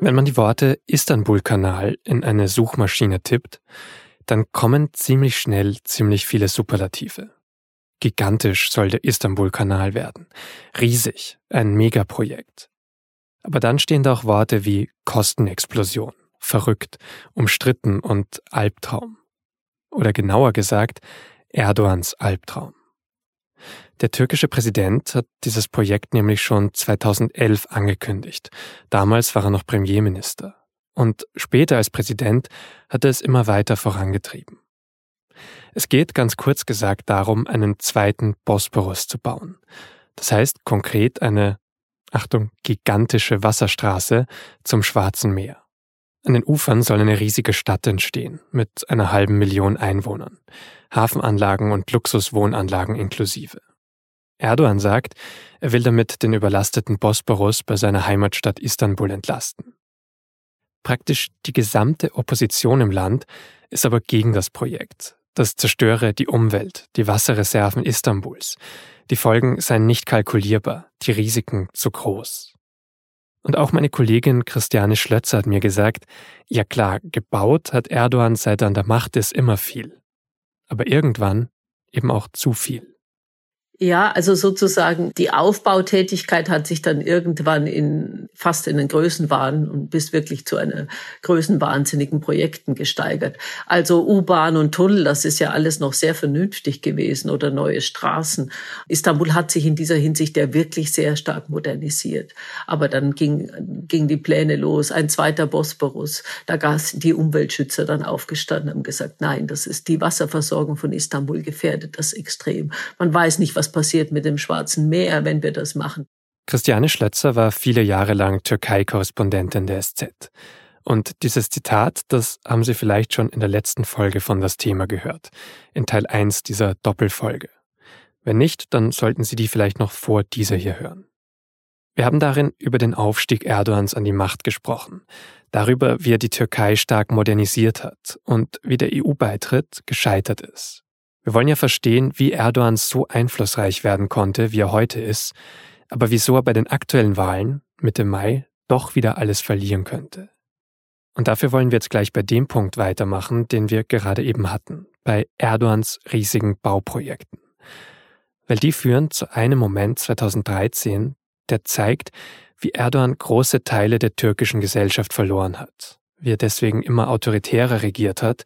Wenn man die Worte Istanbul-Kanal in eine Suchmaschine tippt, dann kommen ziemlich schnell ziemlich viele Superlative. Gigantisch soll der Istanbul-Kanal werden. Riesig, ein Megaprojekt. Aber dann stehen da auch Worte wie Kostenexplosion, verrückt, umstritten und Albtraum. Oder genauer gesagt, Erdogans Albtraum. Der türkische Präsident hat dieses Projekt nämlich schon 2011 angekündigt. Damals war er noch Premierminister. Und später als Präsident hat er es immer weiter vorangetrieben. Es geht ganz kurz gesagt darum, einen zweiten Bosporus zu bauen. Das heißt konkret eine, Achtung, gigantische Wasserstraße zum Schwarzen Meer. An den Ufern soll eine riesige Stadt entstehen, mit einer halben Million Einwohnern, Hafenanlagen und Luxuswohnanlagen inklusive. Erdogan sagt, er will damit den überlasteten Bosporus bei seiner Heimatstadt Istanbul entlasten. Praktisch die gesamte Opposition im Land ist aber gegen das Projekt. Das zerstöre die Umwelt, die Wasserreserven Istanbuls. Die Folgen seien nicht kalkulierbar, die Risiken zu groß. Und auch meine Kollegin Christiane Schlötzer hat mir gesagt, ja klar, gebaut hat Erdogan seit er an der Macht ist immer viel. Aber irgendwann eben auch zu viel. Ja, also sozusagen die Aufbautätigkeit hat sich dann irgendwann in fast in den Größenwahn und bis wirklich zu einer größenwahnsinnigen Projekten gesteigert. Also U-Bahn und Tunnel, das ist ja alles noch sehr vernünftig gewesen oder neue Straßen. Istanbul hat sich in dieser Hinsicht ja wirklich sehr stark modernisiert. Aber dann ging, ging die Pläne los, ein zweiter Bosporus. Da sind die Umweltschützer dann aufgestanden und haben gesagt, nein, das ist die Wasserversorgung von Istanbul gefährdet das extrem. Man weiß nicht, was was passiert mit dem Schwarzen Meer, wenn wir das machen. Christiane Schlötzer war viele Jahre lang Türkei-Korrespondentin der SZ. Und dieses Zitat, das haben Sie vielleicht schon in der letzten Folge von das Thema gehört, in Teil 1 dieser Doppelfolge. Wenn nicht, dann sollten Sie die vielleicht noch vor dieser hier hören. Wir haben darin über den Aufstieg Erdogans an die Macht gesprochen, darüber, wie er die Türkei stark modernisiert hat und wie der EU-Beitritt gescheitert ist. Wir wollen ja verstehen, wie Erdogan so einflussreich werden konnte, wie er heute ist, aber wieso er bei den aktuellen Wahlen Mitte Mai doch wieder alles verlieren könnte. Und dafür wollen wir jetzt gleich bei dem Punkt weitermachen, den wir gerade eben hatten, bei Erdogans riesigen Bauprojekten. Weil die führen zu einem Moment 2013, der zeigt, wie Erdogan große Teile der türkischen Gesellschaft verloren hat, wie er deswegen immer autoritärer regiert hat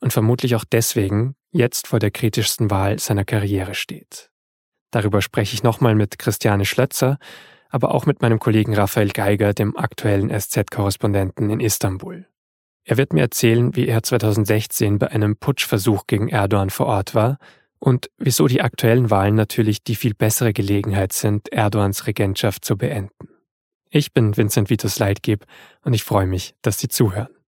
und vermutlich auch deswegen jetzt vor der kritischsten Wahl seiner Karriere steht. Darüber spreche ich nochmal mit Christiane Schlötzer, aber auch mit meinem Kollegen Raphael Geiger, dem aktuellen SZ-Korrespondenten in Istanbul. Er wird mir erzählen, wie er 2016 bei einem Putschversuch gegen Erdogan vor Ort war und wieso die aktuellen Wahlen natürlich die viel bessere Gelegenheit sind, Erdogans Regentschaft zu beenden. Ich bin Vincent Vitus Leitgeb und ich freue mich, dass Sie zuhören.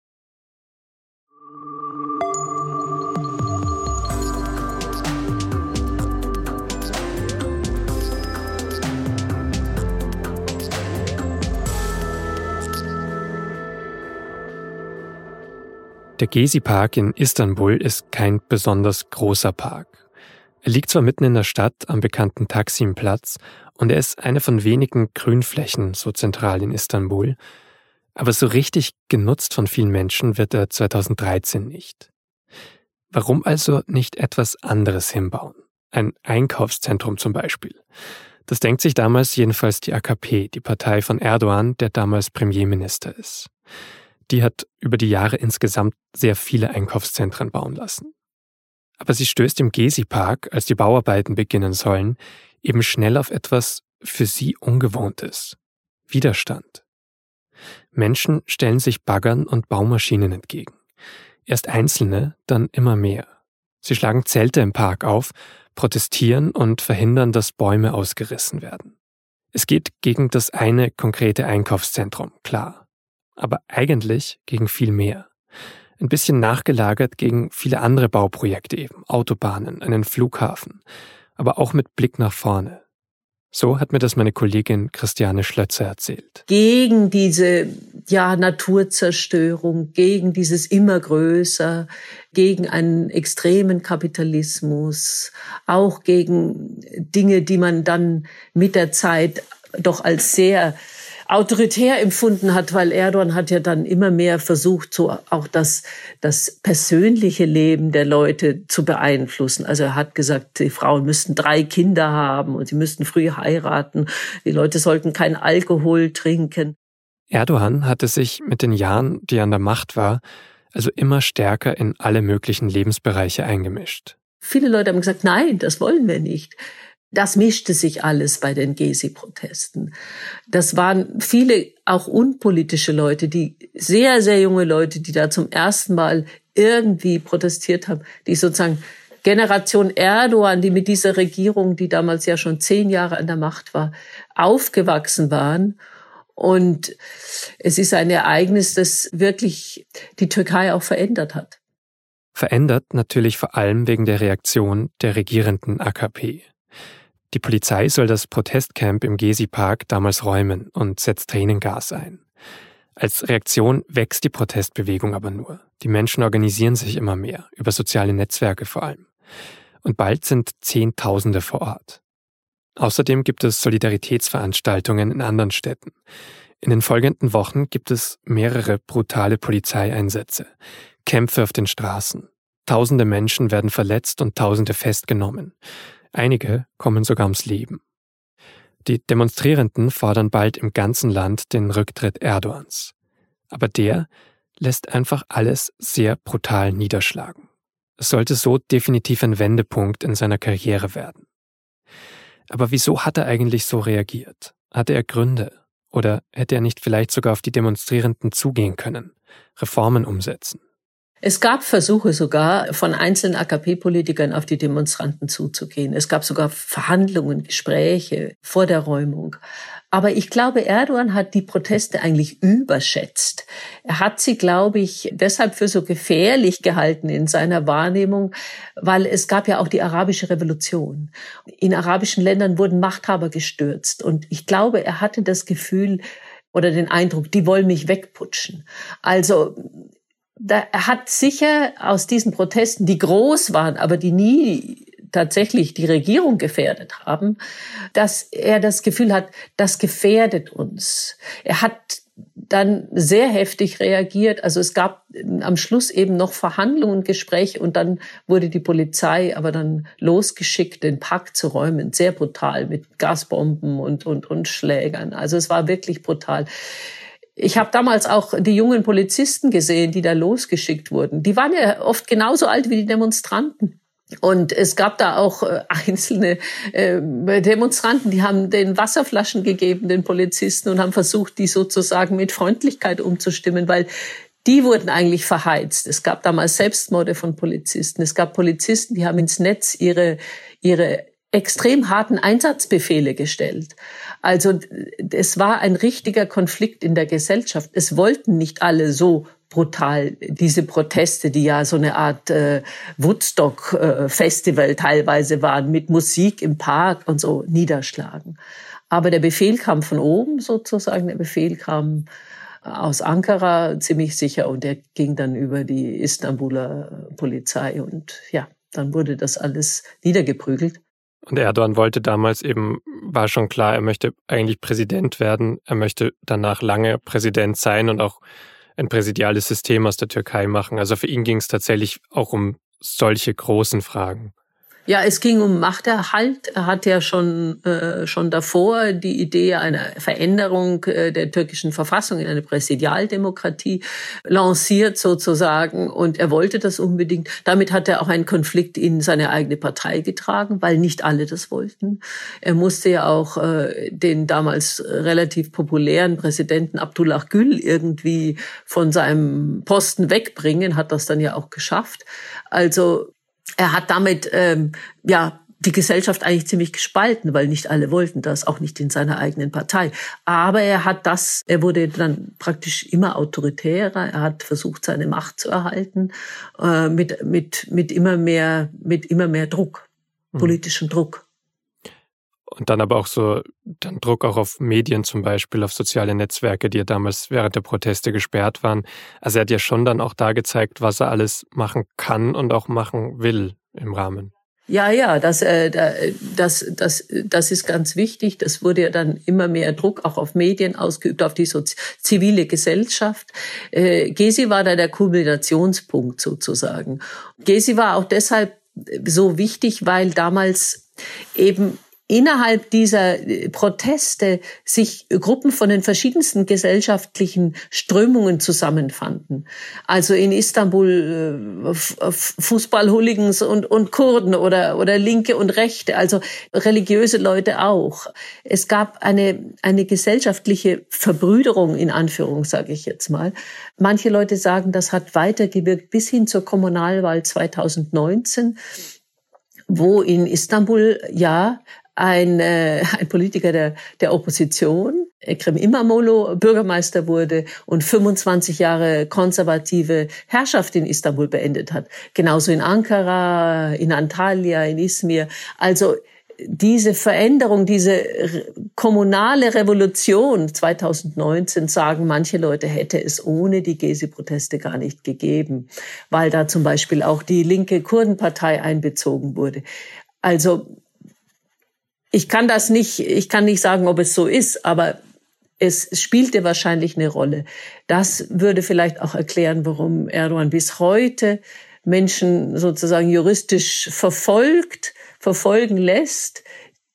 Der Gezi-Park in Istanbul ist kein besonders großer Park. Er liegt zwar mitten in der Stadt am bekannten Taksim-Platz und er ist eine von wenigen Grünflächen so zentral in Istanbul, aber so richtig genutzt von vielen Menschen wird er 2013 nicht. Warum also nicht etwas anderes hinbauen? Ein Einkaufszentrum zum Beispiel. Das denkt sich damals jedenfalls die AKP, die Partei von Erdogan, der damals Premierminister ist die hat über die Jahre insgesamt sehr viele Einkaufszentren bauen lassen. Aber sie stößt im Gezi-Park, als die Bauarbeiten beginnen sollen, eben schnell auf etwas für sie Ungewohntes. Widerstand. Menschen stellen sich Baggern und Baumaschinen entgegen. Erst einzelne, dann immer mehr. Sie schlagen Zelte im Park auf, protestieren und verhindern, dass Bäume ausgerissen werden. Es geht gegen das eine konkrete Einkaufszentrum, klar aber eigentlich gegen viel mehr. Ein bisschen nachgelagert gegen viele andere Bauprojekte eben, Autobahnen, einen Flughafen, aber auch mit Blick nach vorne. So hat mir das meine Kollegin Christiane Schlötzer erzählt. Gegen diese ja, Naturzerstörung, gegen dieses immer größer, gegen einen extremen Kapitalismus, auch gegen Dinge, die man dann mit der Zeit doch als sehr autoritär empfunden hat, weil Erdogan hat ja dann immer mehr versucht, so auch das, das persönliche Leben der Leute zu beeinflussen. Also er hat gesagt, die Frauen müssten drei Kinder haben und sie müssten früh heiraten. Die Leute sollten kein Alkohol trinken. Erdogan hatte sich mit den Jahren, die er an der Macht war, also immer stärker in alle möglichen Lebensbereiche eingemischt. Viele Leute haben gesagt, nein, das wollen wir nicht. Das mischte sich alles bei den Gezi-Protesten. Das waren viele auch unpolitische Leute, die sehr, sehr junge Leute, die da zum ersten Mal irgendwie protestiert haben, die sozusagen Generation Erdogan, die mit dieser Regierung, die damals ja schon zehn Jahre an der Macht war, aufgewachsen waren. Und es ist ein Ereignis, das wirklich die Türkei auch verändert hat. Verändert natürlich vor allem wegen der Reaktion der regierenden AKP. Die Polizei soll das Protestcamp im Gezi-Park damals räumen und setzt Tränengas ein. Als Reaktion wächst die Protestbewegung aber nur. Die Menschen organisieren sich immer mehr, über soziale Netzwerke vor allem. Und bald sind Zehntausende vor Ort. Außerdem gibt es Solidaritätsveranstaltungen in anderen Städten. In den folgenden Wochen gibt es mehrere brutale Polizeieinsätze, Kämpfe auf den Straßen. Tausende Menschen werden verletzt und Tausende festgenommen. Einige kommen sogar ums Leben. Die Demonstrierenden fordern bald im ganzen Land den Rücktritt Erdogans. Aber der lässt einfach alles sehr brutal niederschlagen. Es sollte so definitiv ein Wendepunkt in seiner Karriere werden. Aber wieso hat er eigentlich so reagiert? Hatte er Gründe? Oder hätte er nicht vielleicht sogar auf die Demonstrierenden zugehen können, Reformen umsetzen? Es gab Versuche sogar von einzelnen AKP-Politikern auf die Demonstranten zuzugehen. Es gab sogar Verhandlungen, Gespräche vor der Räumung. Aber ich glaube, Erdogan hat die Proteste eigentlich überschätzt. Er hat sie, glaube ich, deshalb für so gefährlich gehalten in seiner Wahrnehmung, weil es gab ja auch die arabische Revolution. In arabischen Ländern wurden Machthaber gestürzt. Und ich glaube, er hatte das Gefühl, oder den Eindruck, die wollen mich wegputschen. Also da, er hat sicher aus diesen Protesten, die groß waren, aber die nie tatsächlich die Regierung gefährdet haben, dass er das Gefühl hat, das gefährdet uns. Er hat dann sehr heftig reagiert. Also es gab am Schluss eben noch Verhandlungen, Gespräche und dann wurde die Polizei aber dann losgeschickt, den Park zu räumen. Sehr brutal mit Gasbomben und, und, und Schlägern. Also es war wirklich brutal. Ich habe damals auch die jungen Polizisten gesehen, die da losgeschickt wurden. Die waren ja oft genauso alt wie die Demonstranten. Und es gab da auch äh, einzelne äh, Demonstranten, die haben den Wasserflaschen gegeben, den Polizisten, und haben versucht, die sozusagen mit Freundlichkeit umzustimmen, weil die wurden eigentlich verheizt. Es gab damals Selbstmorde von Polizisten. Es gab Polizisten, die haben ins Netz ihre, ihre extrem harten Einsatzbefehle gestellt. Also es war ein richtiger Konflikt in der Gesellschaft. Es wollten nicht alle so brutal diese Proteste, die ja so eine Art äh, Woodstock-Festival äh, teilweise waren, mit Musik im Park und so niederschlagen. Aber der Befehl kam von oben sozusagen, der Befehl kam aus Ankara ziemlich sicher und der ging dann über die Istanbuler Polizei und ja, dann wurde das alles niedergeprügelt. Und Erdogan wollte damals eben, war schon klar, er möchte eigentlich Präsident werden, er möchte danach lange Präsident sein und auch ein präsidiales System aus der Türkei machen. Also für ihn ging es tatsächlich auch um solche großen Fragen. Ja, es ging um Machterhalt. Er hat ja schon, äh, schon davor die Idee einer Veränderung äh, der türkischen Verfassung in eine Präsidialdemokratie lanciert sozusagen. Und er wollte das unbedingt. Damit hat er auch einen Konflikt in seine eigene Partei getragen, weil nicht alle das wollten. Er musste ja auch äh, den damals relativ populären Präsidenten Abdullah Gül irgendwie von seinem Posten wegbringen, hat das dann ja auch geschafft. Also er hat damit ähm, ja die Gesellschaft eigentlich ziemlich gespalten, weil nicht alle wollten das, auch nicht in seiner eigenen Partei. Aber er hat das, er wurde dann praktisch immer autoritärer. Er hat versucht, seine Macht zu erhalten äh, mit mit mit immer mehr mit immer mehr Druck, mhm. politischem Druck. Und dann aber auch so, dann Druck auch auf Medien zum Beispiel, auf soziale Netzwerke, die ja damals während der Proteste gesperrt waren. Also er hat ja schon dann auch da gezeigt, was er alles machen kann und auch machen will im Rahmen. Ja, ja, das, äh, das, das, das ist ganz wichtig. Das wurde ja dann immer mehr Druck auch auf Medien ausgeübt, auf die so zivile Gesellschaft. Äh, Gesi war da der Kulminationspunkt sozusagen. Gesi war auch deshalb so wichtig, weil damals eben innerhalb dieser äh, Proteste sich Gruppen von den verschiedensten gesellschaftlichen Strömungen zusammenfanden. Also in Istanbul äh, Fußballhooligans und, und Kurden oder, oder Linke und Rechte, also religiöse Leute auch. Es gab eine, eine gesellschaftliche Verbrüderung in Anführung, sage ich jetzt mal. Manche Leute sagen, das hat weitergewirkt bis hin zur Kommunalwahl 2019 wo in Istanbul ja ein, äh, ein Politiker der, der Opposition, Ekrem Imamoglu, Bürgermeister wurde und 25 Jahre konservative Herrschaft in Istanbul beendet hat. Genauso in Ankara, in Antalya, in Izmir. Also diese Veränderung, diese kommunale Revolution 2019, sagen manche Leute, hätte es ohne die Gezi-Proteste gar nicht gegeben, weil da zum Beispiel auch die linke Kurdenpartei einbezogen wurde. Also ich kann das nicht, ich kann nicht sagen, ob es so ist, aber es spielte wahrscheinlich eine Rolle. Das würde vielleicht auch erklären, warum Erdogan bis heute Menschen sozusagen juristisch verfolgt, verfolgen lässt,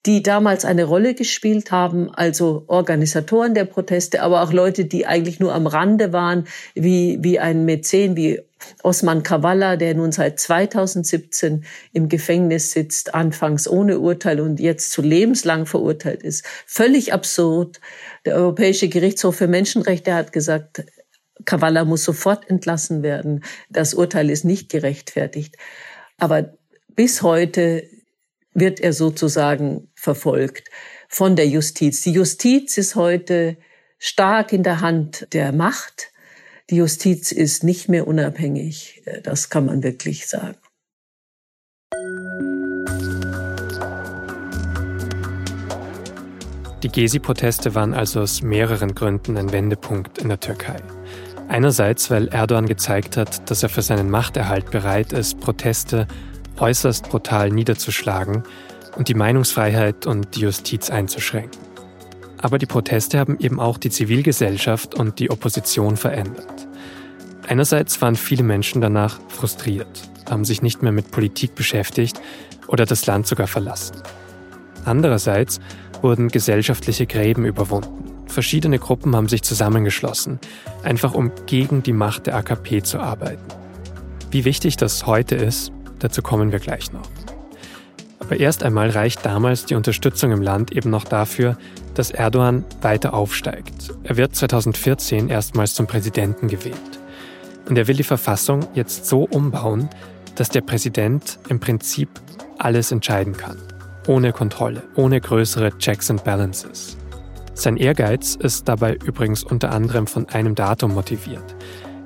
die damals eine Rolle gespielt haben, also Organisatoren der Proteste, aber auch Leute, die eigentlich nur am Rande waren, wie, wie ein Mäzen, wie Osman Kavala, der nun seit 2017 im Gefängnis sitzt, anfangs ohne Urteil und jetzt zu lebenslang verurteilt ist. Völlig absurd. Der Europäische Gerichtshof für Menschenrechte hat gesagt, Kavala muss sofort entlassen werden. Das Urteil ist nicht gerechtfertigt. Aber bis heute wird er sozusagen verfolgt von der Justiz. Die Justiz ist heute stark in der Hand der Macht. Die Justiz ist nicht mehr unabhängig. Das kann man wirklich sagen. Die Gezi-Proteste waren also aus mehreren Gründen ein Wendepunkt in der Türkei. Einerseits, weil Erdogan gezeigt hat, dass er für seinen Machterhalt bereit ist, Proteste äußerst brutal niederzuschlagen und die Meinungsfreiheit und die Justiz einzuschränken. Aber die Proteste haben eben auch die Zivilgesellschaft und die Opposition verändert. Einerseits waren viele Menschen danach frustriert, haben sich nicht mehr mit Politik beschäftigt oder das Land sogar verlassen. Andererseits wurden gesellschaftliche Gräben überwunden. Verschiedene Gruppen haben sich zusammengeschlossen, einfach um gegen die Macht der AKP zu arbeiten. Wie wichtig das heute ist, Dazu kommen wir gleich noch. Aber erst einmal reicht damals die Unterstützung im Land eben noch dafür, dass Erdogan weiter aufsteigt. Er wird 2014 erstmals zum Präsidenten gewählt. Und er will die Verfassung jetzt so umbauen, dass der Präsident im Prinzip alles entscheiden kann. Ohne Kontrolle, ohne größere Checks and Balances. Sein Ehrgeiz ist dabei übrigens unter anderem von einem Datum motiviert.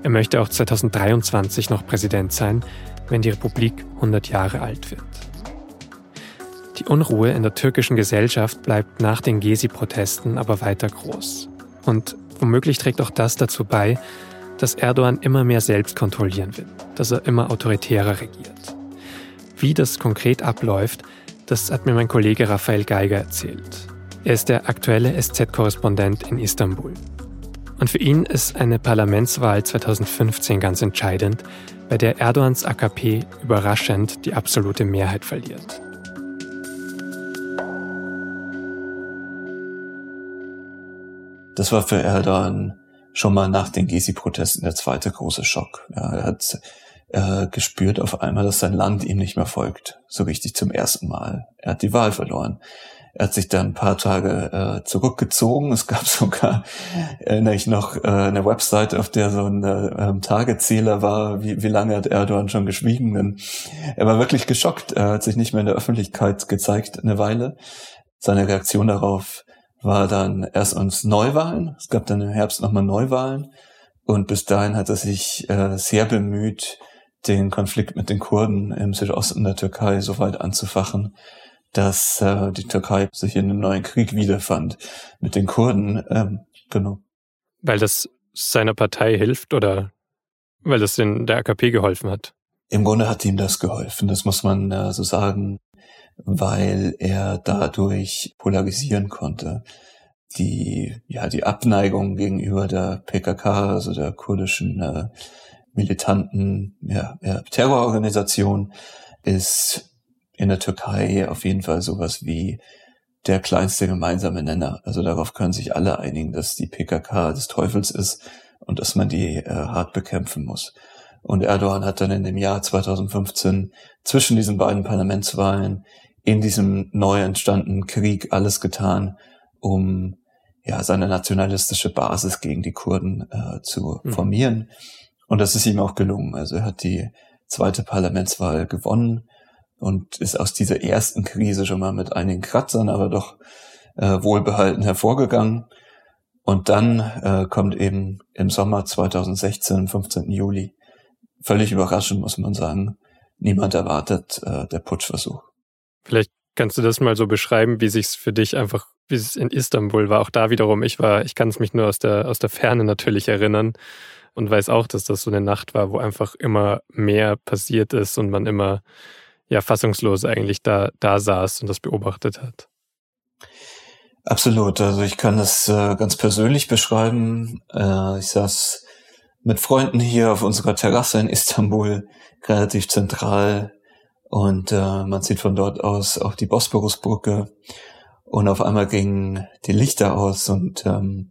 Er möchte auch 2023 noch Präsident sein, wenn die Republik 100 Jahre alt wird. Die Unruhe in der türkischen Gesellschaft bleibt nach den Gezi-Protesten aber weiter groß. Und womöglich trägt auch das dazu bei, dass Erdogan immer mehr selbst kontrollieren will, dass er immer autoritärer regiert. Wie das konkret abläuft, das hat mir mein Kollege Raphael Geiger erzählt. Er ist der aktuelle SZ-Korrespondent in Istanbul. Und für ihn ist eine Parlamentswahl 2015 ganz entscheidend, bei der Erdogans AKP überraschend die absolute Mehrheit verliert. Das war für Erdogan schon mal nach den Gezi-Protesten der zweite große Schock. Er hat äh, gespürt auf einmal, dass sein Land ihm nicht mehr folgt, so richtig zum ersten Mal. Er hat die Wahl verloren. Er hat sich dann ein paar Tage äh, zurückgezogen. Es gab sogar, erinnere ich noch, äh, eine Website, auf der so ein äh, Tagezähler war, wie, wie lange hat Erdogan schon geschwiegen. Denn er war wirklich geschockt. Er hat sich nicht mehr in der Öffentlichkeit gezeigt eine Weile. Seine Reaktion darauf war dann erst uns Neuwahlen. Es gab dann im Herbst nochmal Neuwahlen. Und bis dahin hat er sich äh, sehr bemüht, den Konflikt mit den Kurden im Südosten der Türkei so weit anzufachen, dass äh, die Türkei sich in einem neuen Krieg wiederfand mit den Kurden. Ähm, genau. Weil das seiner Partei hilft oder weil das in der AKP geholfen hat? Im Grunde hat ihm das geholfen, das muss man äh, so sagen, weil er dadurch polarisieren konnte. Die, ja, die Abneigung gegenüber der PKK, also der kurdischen äh, militanten ja, ja, Terrororganisation, ist in der Türkei auf jeden Fall sowas wie der kleinste gemeinsame Nenner. Also darauf können sich alle einigen, dass die PKK des Teufels ist und dass man die äh, hart bekämpfen muss. Und Erdogan hat dann in dem Jahr 2015 zwischen diesen beiden Parlamentswahlen in diesem neu entstandenen Krieg alles getan, um ja seine nationalistische Basis gegen die Kurden äh, zu mhm. formieren. Und das ist ihm auch gelungen. Also er hat die zweite Parlamentswahl gewonnen und ist aus dieser ersten Krise schon mal mit einigen Kratzern, aber doch äh, wohlbehalten hervorgegangen. Und dann äh, kommt eben im Sommer 2016, am 15. Juli, völlig überraschend, muss man sagen. Niemand erwartet äh, der Putschversuch. Vielleicht kannst du das mal so beschreiben, wie sich's für dich einfach, wie es in Istanbul war. Auch da wiederum, ich war, ich kann es mich nur aus der, aus der Ferne natürlich erinnern und weiß auch, dass das so eine Nacht war, wo einfach immer mehr passiert ist und man immer ja fassungslos eigentlich da, da saß und das beobachtet hat. Absolut. Also ich kann es äh, ganz persönlich beschreiben. Äh, ich saß mit Freunden hier auf unserer Terrasse in Istanbul, relativ zentral. Und äh, man sieht von dort aus auch die Bosporusbrücke. Und auf einmal gingen die Lichter aus und ähm,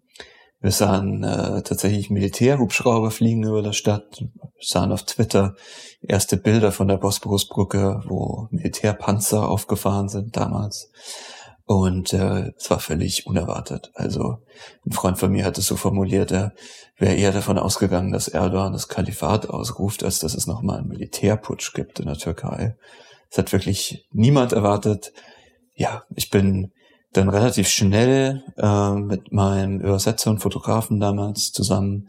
wir sahen äh, tatsächlich Militärhubschrauber fliegen über der Stadt, sahen auf Twitter erste Bilder von der Bosporusbrücke, wo Militärpanzer aufgefahren sind damals. Und äh, es war völlig unerwartet. Also ein Freund von mir hat es so formuliert, er wäre eher davon ausgegangen, dass Erdogan das Kalifat ausruft, als dass es nochmal einen Militärputsch gibt in der Türkei. Es hat wirklich niemand erwartet. Ja, ich bin dann relativ schnell äh, mit meinem Übersetzer und Fotografen damals zusammen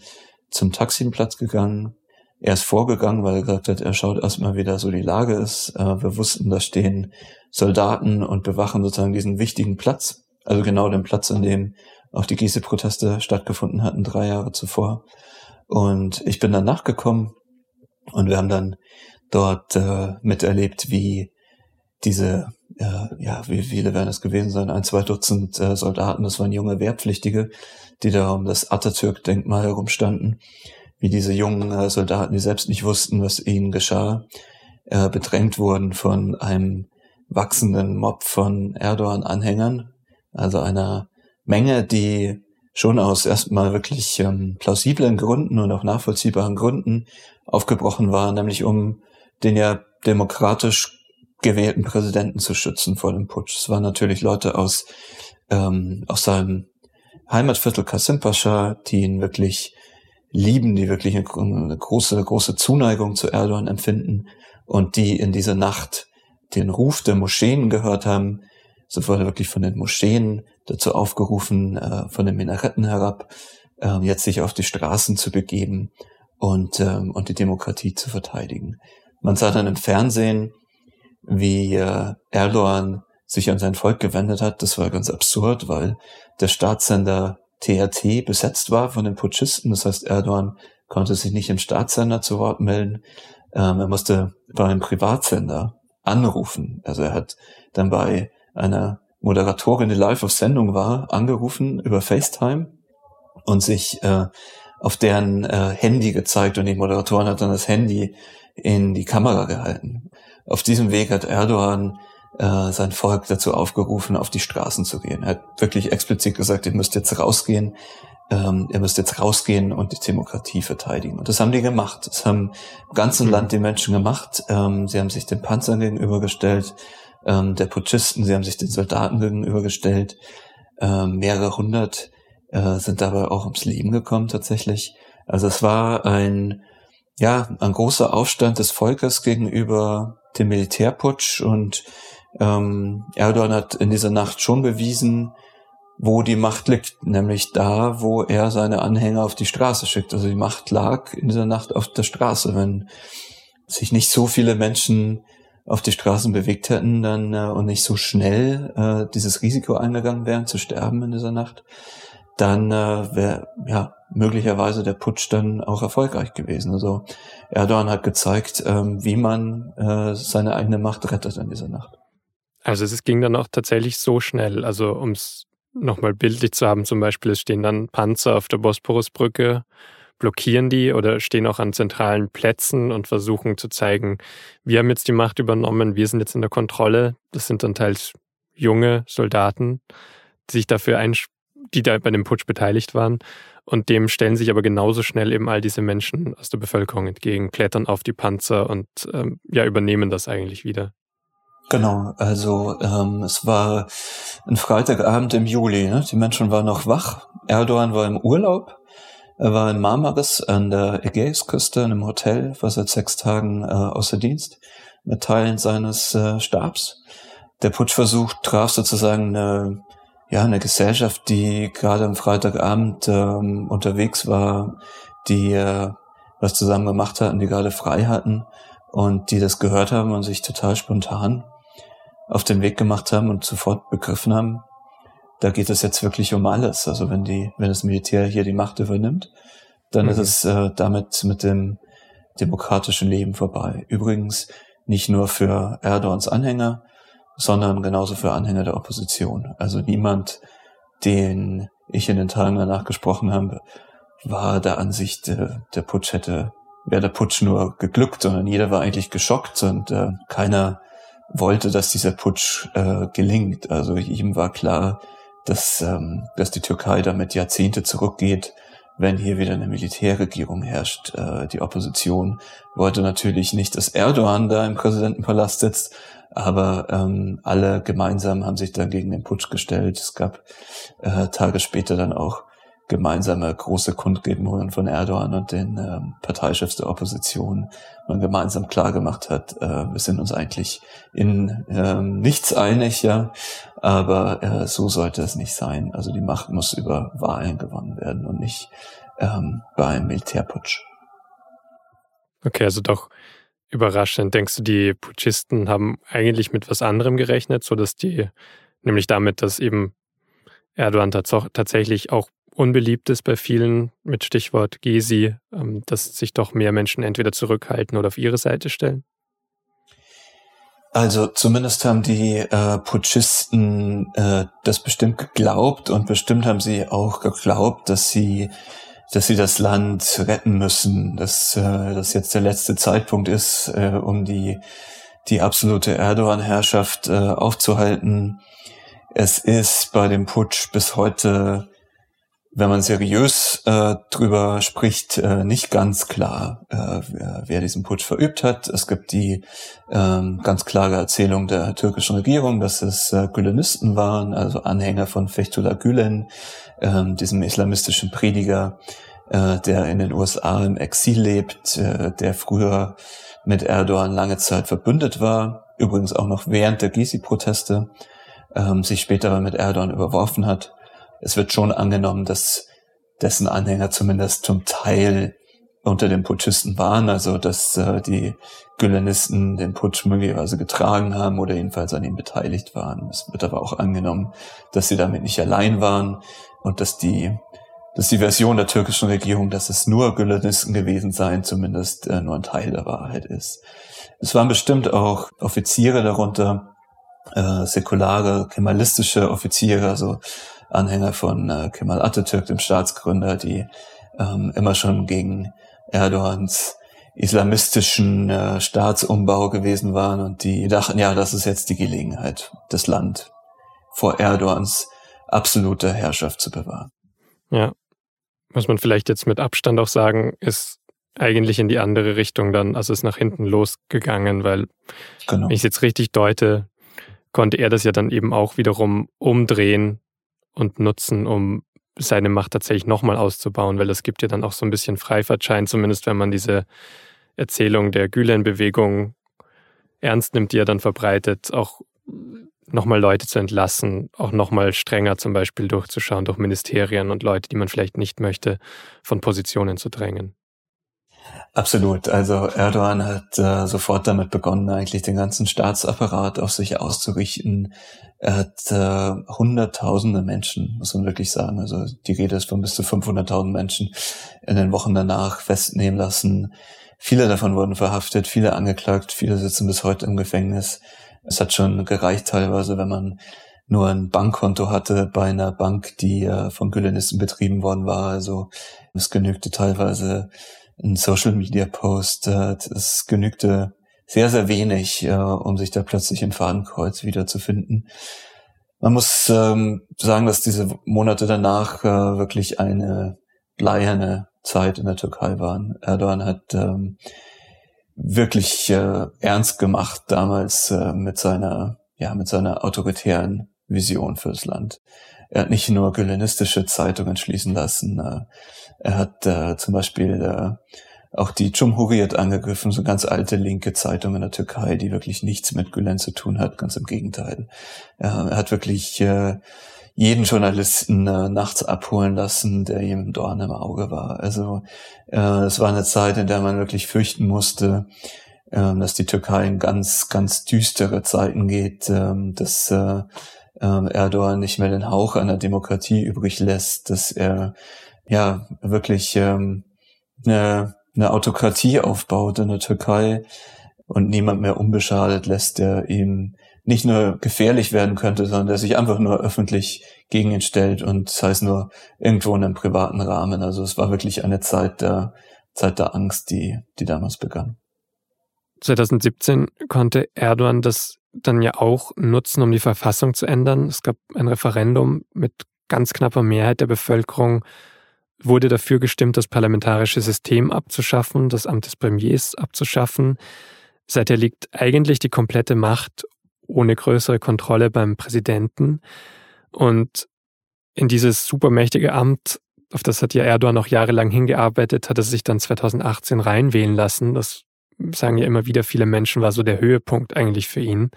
zum Taximplatz gegangen. Er ist vorgegangen, weil er gesagt hat, er schaut erstmal, wie da so die Lage ist. Äh, wir wussten, da stehen Soldaten und bewachen sozusagen diesen wichtigen Platz, also genau den Platz, an dem auch die Gieße-Proteste stattgefunden hatten, drei Jahre zuvor. Und ich bin dann nachgekommen und wir haben dann dort äh, miterlebt, wie diese, ja, wie viele werden es gewesen sein, ein, zwei Dutzend äh, Soldaten, das waren junge Wehrpflichtige, die da um das Atatürk-Denkmal herumstanden, wie diese jungen äh, Soldaten, die selbst nicht wussten, was ihnen geschah, äh, bedrängt wurden von einem wachsenden Mob von Erdogan-Anhängern, also einer Menge, die schon aus erstmal wirklich ähm, plausiblen Gründen und auch nachvollziehbaren Gründen aufgebrochen war, nämlich um den ja demokratisch gewählten Präsidenten zu schützen vor dem Putsch. Es waren natürlich Leute aus, ähm, aus seinem Heimatviertel Kasim Pascha, die ihn wirklich lieben, die wirklich eine, eine große, große Zuneigung zu Erdogan empfinden und die in dieser Nacht den Ruf der Moscheen gehört haben. So wurde wirklich von den Moscheen dazu aufgerufen, äh, von den Minaretten herab, äh, jetzt sich auf die Straßen zu begeben und, äh, und die Demokratie zu verteidigen. Man sah dann im Fernsehen, wie äh, Erdogan sich an sein Volk gewendet hat. Das war ganz absurd, weil der Staatssender TRT besetzt war von den Putschisten. Das heißt, Erdogan konnte sich nicht im Staatssender zu Wort melden. Ähm, er musste bei einem Privatsender anrufen. Also er hat dann bei einer Moderatorin, die live auf Sendung war, angerufen über FaceTime und sich äh, auf deren äh, Handy gezeigt und die Moderatorin hat dann das Handy in die Kamera gehalten. Auf diesem Weg hat Erdogan äh, sein Volk dazu aufgerufen, auf die Straßen zu gehen. Er hat wirklich explizit gesagt, ihr müsst jetzt rausgehen, ähm, ihr müsst jetzt rausgehen und die Demokratie verteidigen. Und das haben die gemacht. Das haben im ganzen mhm. Land die Menschen gemacht. Ähm, sie haben sich den Panzern gegenübergestellt, ähm, der Putschisten, sie haben sich den Soldaten gegenübergestellt. Ähm, mehrere hundert äh, sind dabei auch ums Leben gekommen tatsächlich. Also es war ein, ja, ein großer Aufstand des Volkes gegenüber dem Militärputsch und ähm, Erdogan hat in dieser Nacht schon bewiesen, wo die Macht liegt, nämlich da, wo er seine Anhänger auf die Straße schickt. Also die Macht lag in dieser Nacht auf der Straße. Wenn sich nicht so viele Menschen auf die Straßen bewegt hätten dann äh, und nicht so schnell äh, dieses Risiko eingegangen wären zu sterben in dieser Nacht, dann äh, wär, ja, möglicherweise der Putsch dann auch erfolgreich gewesen. Also Erdogan hat gezeigt, ähm, wie man äh, seine eigene Macht rettet in dieser Nacht. Also es ging dann auch tatsächlich so schnell. Also um es nochmal bildlich zu haben, zum Beispiel, es stehen dann Panzer auf der Bosporusbrücke, blockieren die oder stehen auch an zentralen Plätzen und versuchen zu zeigen, wir haben jetzt die Macht übernommen, wir sind jetzt in der Kontrolle. Das sind dann teils junge Soldaten, die sich dafür ein, die da bei dem Putsch beteiligt waren. Und dem stellen sich aber genauso schnell eben all diese Menschen aus der Bevölkerung entgegen, klettern auf die Panzer und ähm, ja, übernehmen das eigentlich wieder. Genau, also ähm, es war ein Freitagabend im Juli. Ne? Die Menschen waren noch wach. Erdogan war im Urlaub. Er war in Marmaris an der Ägäisküste in einem Hotel, war seit sechs Tagen äh, außer Dienst mit Teilen seines äh, Stabs. Der Putschversuch traf sozusagen eine, ja, eine Gesellschaft, die gerade am Freitagabend ähm, unterwegs war, die äh, was zusammen gemacht hatten, die gerade frei hatten und die das gehört haben und sich total spontan auf den Weg gemacht haben und sofort begriffen haben, da geht es jetzt wirklich um alles. Also wenn die, wenn das Militär hier die Macht übernimmt, dann mhm. ist es äh, damit mit dem demokratischen Leben vorbei. Übrigens nicht nur für Erdogans Anhänger, sondern genauso für Anhänger der Opposition. Also niemand, den ich in den Tagen danach gesprochen habe, war der Ansicht, äh, der Putsch hätte, wäre der Putsch nur geglückt, sondern jeder war eigentlich geschockt und äh, keiner wollte, dass dieser Putsch äh, gelingt. Also ihm war klar, dass, ähm, dass die Türkei damit Jahrzehnte zurückgeht, wenn hier wieder eine Militärregierung herrscht. Äh, die Opposition wollte natürlich nicht, dass Erdogan da im Präsidentenpalast sitzt, aber ähm, alle gemeinsam haben sich dann gegen den Putsch gestellt. Es gab äh, Tage später dann auch gemeinsame große Kundgebungen von Erdogan und den ähm, Parteichefs der Opposition man gemeinsam klargemacht hat, äh, wir sind uns eigentlich in ähm, nichts einig, ja, aber äh, so sollte es nicht sein. Also die Macht muss über Wahlen gewonnen werden und nicht ähm, bei einem Militärputsch. Okay, also doch überraschend. Denkst du, die Putschisten haben eigentlich mit was anderem gerechnet, so dass die, nämlich damit, dass eben Erdogan tatsächlich auch unbeliebt ist bei vielen mit Stichwort Gesi, ähm, dass sich doch mehr Menschen entweder zurückhalten oder auf ihre Seite stellen? Also zumindest haben die äh, Putschisten äh, das bestimmt geglaubt und bestimmt haben sie auch geglaubt, dass sie dass sie das Land retten müssen, dass äh, das jetzt der letzte Zeitpunkt ist, äh, um die die absolute Erdogan-Herrschaft äh, aufzuhalten. Es ist bei dem Putsch bis heute wenn man seriös äh, drüber spricht, äh, nicht ganz klar, äh, wer, wer diesen Putsch verübt hat. Es gibt die ähm, ganz klare Erzählung der türkischen Regierung, dass es äh, Gülenisten waren, also Anhänger von Fethullah Gülen, äh, diesem islamistischen Prediger, äh, der in den USA im Exil lebt, äh, der früher mit Erdogan lange Zeit verbündet war, übrigens auch noch während der Gezi-Proteste, äh, sich später mit Erdogan überworfen hat es wird schon angenommen, dass dessen Anhänger zumindest zum Teil unter den Putschisten waren, also dass äh, die Gülenisten den Putsch möglicherweise getragen haben oder jedenfalls an ihm beteiligt waren. Es wird aber auch angenommen, dass sie damit nicht allein waren und dass die, dass die Version der türkischen Regierung, dass es nur Gülenisten gewesen seien, zumindest äh, nur ein Teil der Wahrheit ist. Es waren bestimmt auch Offiziere darunter, äh, säkulare, kemalistische Offiziere, also Anhänger von äh, Kemal Atatürk, dem Staatsgründer, die ähm, immer schon gegen Erdogans islamistischen äh, Staatsumbau gewesen waren und die dachten, ja, das ist jetzt die Gelegenheit, das Land vor Erdogans absoluter Herrschaft zu bewahren. Ja, muss man vielleicht jetzt mit Abstand auch sagen, ist eigentlich in die andere Richtung dann, also ist nach hinten losgegangen, weil genau. wenn ich es jetzt richtig deute, konnte er das ja dann eben auch wiederum umdrehen und nutzen, um seine Macht tatsächlich nochmal auszubauen, weil es gibt ja dann auch so ein bisschen Freifahrtschein, zumindest wenn man diese Erzählung der Gülen-Bewegung ernst nimmt, die er dann verbreitet, auch nochmal Leute zu entlassen, auch nochmal strenger zum Beispiel durchzuschauen durch Ministerien und Leute, die man vielleicht nicht möchte, von Positionen zu drängen. Absolut. Also Erdogan hat äh, sofort damit begonnen, eigentlich den ganzen Staatsapparat auf sich auszurichten. Er hat äh, hunderttausende Menschen, muss man wirklich sagen. Also die Rede ist von bis zu 500.000 Menschen in den Wochen danach festnehmen lassen. Viele davon wurden verhaftet, viele angeklagt, viele sitzen bis heute im Gefängnis. Es hat schon gereicht teilweise, wenn man nur ein Bankkonto hatte bei einer Bank, die äh, von Gülenisten betrieben worden war. Also es genügte teilweise ein Social Media Post. Äh, es genügte sehr, sehr wenig, äh, um sich da plötzlich im Fadenkreuz wiederzufinden. Man muss ähm, sagen, dass diese Monate danach äh, wirklich eine bleierne Zeit in der Türkei waren. Erdogan hat ähm, wirklich äh, ernst gemacht damals äh, mit seiner ja mit seiner autoritären Vision fürs Land. Er hat nicht nur gülenistische Zeitungen schließen lassen, äh, er hat äh, zum Beispiel äh, auch die Cumhuriyet angegriffen, so ganz alte linke Zeitung in der Türkei, die wirklich nichts mit Gülen zu tun hat, ganz im Gegenteil. er hat wirklich äh, jeden Journalisten äh, nachts abholen lassen, der ihm ein Dorn im Auge war. Also äh, es war eine Zeit, in der man wirklich fürchten musste, äh, dass die Türkei in ganz, ganz düstere Zeiten geht, äh, dass äh, äh, Erdogan nicht mehr den Hauch einer Demokratie übrig lässt, dass er ja wirklich ähm, eine, eine Autokratie aufbaut in der Türkei und niemand mehr unbeschadet lässt, der ihm nicht nur gefährlich werden könnte, sondern der sich einfach nur öffentlich gegen ihn stellt und das heißt nur irgendwo in einem privaten Rahmen. Also es war wirklich eine Zeit der Zeit der Angst, die, die damals begann. 2017 konnte Erdogan das dann ja auch nutzen, um die Verfassung zu ändern. Es gab ein Referendum mit ganz knapper Mehrheit der Bevölkerung, wurde dafür gestimmt, das parlamentarische System abzuschaffen, das Amt des Premiers abzuschaffen. Seither liegt eigentlich die komplette Macht ohne größere Kontrolle beim Präsidenten. Und in dieses supermächtige Amt, auf das hat ja Erdogan noch jahrelang hingearbeitet, hat er sich dann 2018 reinwählen lassen. Das sagen ja immer wieder viele Menschen, war so der Höhepunkt eigentlich für ihn.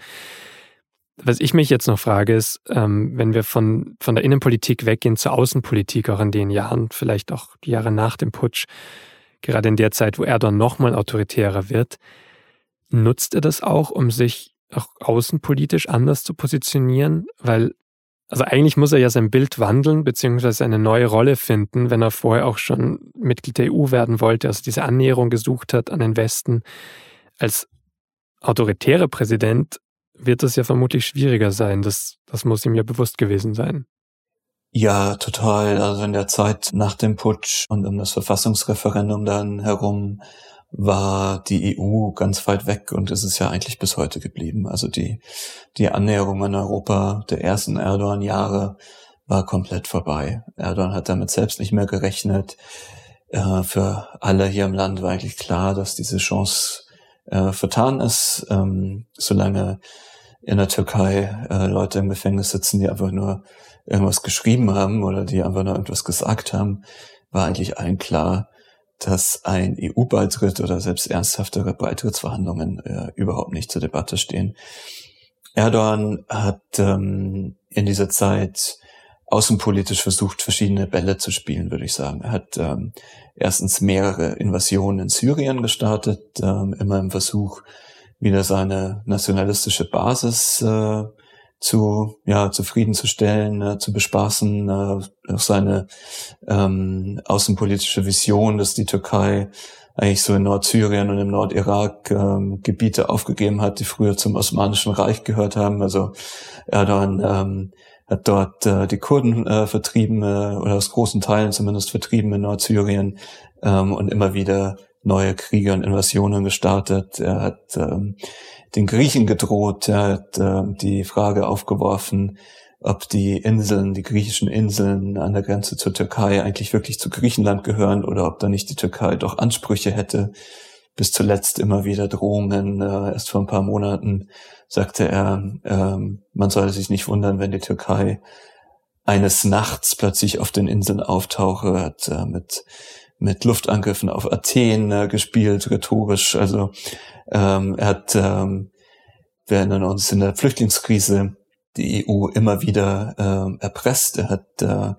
Was ich mich jetzt noch frage, ist, ähm, wenn wir von, von der Innenpolitik weggehen zur Außenpolitik, auch in den Jahren, vielleicht auch die Jahre nach dem Putsch, gerade in der Zeit, wo Erdogan nochmal autoritärer wird, nutzt er das auch, um sich auch außenpolitisch anders zu positionieren? Weil, also eigentlich muss er ja sein Bild wandeln, beziehungsweise eine neue Rolle finden, wenn er vorher auch schon Mitglied der EU werden wollte, also diese Annäherung gesucht hat an den Westen. Als autoritärer Präsident wird es ja vermutlich schwieriger sein. Das, das muss ihm ja bewusst gewesen sein. Ja, total. Also in der Zeit nach dem Putsch und um das Verfassungsreferendum dann herum war die EU ganz weit weg und ist es ja eigentlich bis heute geblieben. Also die, die Annäherung an Europa der ersten Erdogan-Jahre war komplett vorbei. Erdogan hat damit selbst nicht mehr gerechnet. Äh, für alle hier im Land war eigentlich klar, dass diese Chance äh, vertan ist, ähm, solange in der Türkei äh, Leute im Gefängnis sitzen, die einfach nur irgendwas geschrieben haben oder die einfach nur irgendwas gesagt haben, war eigentlich allen klar, dass ein EU-Beitritt oder selbst ernsthaftere Beitrittsverhandlungen äh, überhaupt nicht zur Debatte stehen. Erdogan hat ähm, in dieser Zeit außenpolitisch versucht, verschiedene Bälle zu spielen, würde ich sagen. Er hat ähm, erstens mehrere Invasionen in Syrien gestartet, ähm, immer im Versuch, wieder seine nationalistische Basis äh, zu ja zufriedenzustellen, äh, zu bespaßen, äh, auch seine ähm, außenpolitische Vision, dass die Türkei eigentlich so in Nordsyrien und im Nordirak ähm, Gebiete aufgegeben hat, die früher zum Osmanischen Reich gehört haben. Also Erdogan ähm, hat dort äh, die Kurden äh, vertrieben äh, oder aus großen Teilen zumindest vertrieben in Nordsyrien ähm, und immer wieder neue Kriege und Invasionen gestartet. Er hat ähm, den Griechen gedroht. Er hat ähm, die Frage aufgeworfen, ob die Inseln, die griechischen Inseln an der Grenze zur Türkei eigentlich wirklich zu Griechenland gehören oder ob da nicht die Türkei doch Ansprüche hätte. Bis zuletzt immer wieder Drohungen. Äh, erst vor ein paar Monaten sagte er, ähm, man solle sich nicht wundern, wenn die Türkei eines Nachts plötzlich auf den Inseln auftauche, hat äh, mit mit Luftangriffen auf Athen äh, gespielt, rhetorisch. Also ähm, er hat, ähm, wir erinnern uns in der Flüchtlingskrise die EU immer wieder ähm, erpresst. Er hat äh,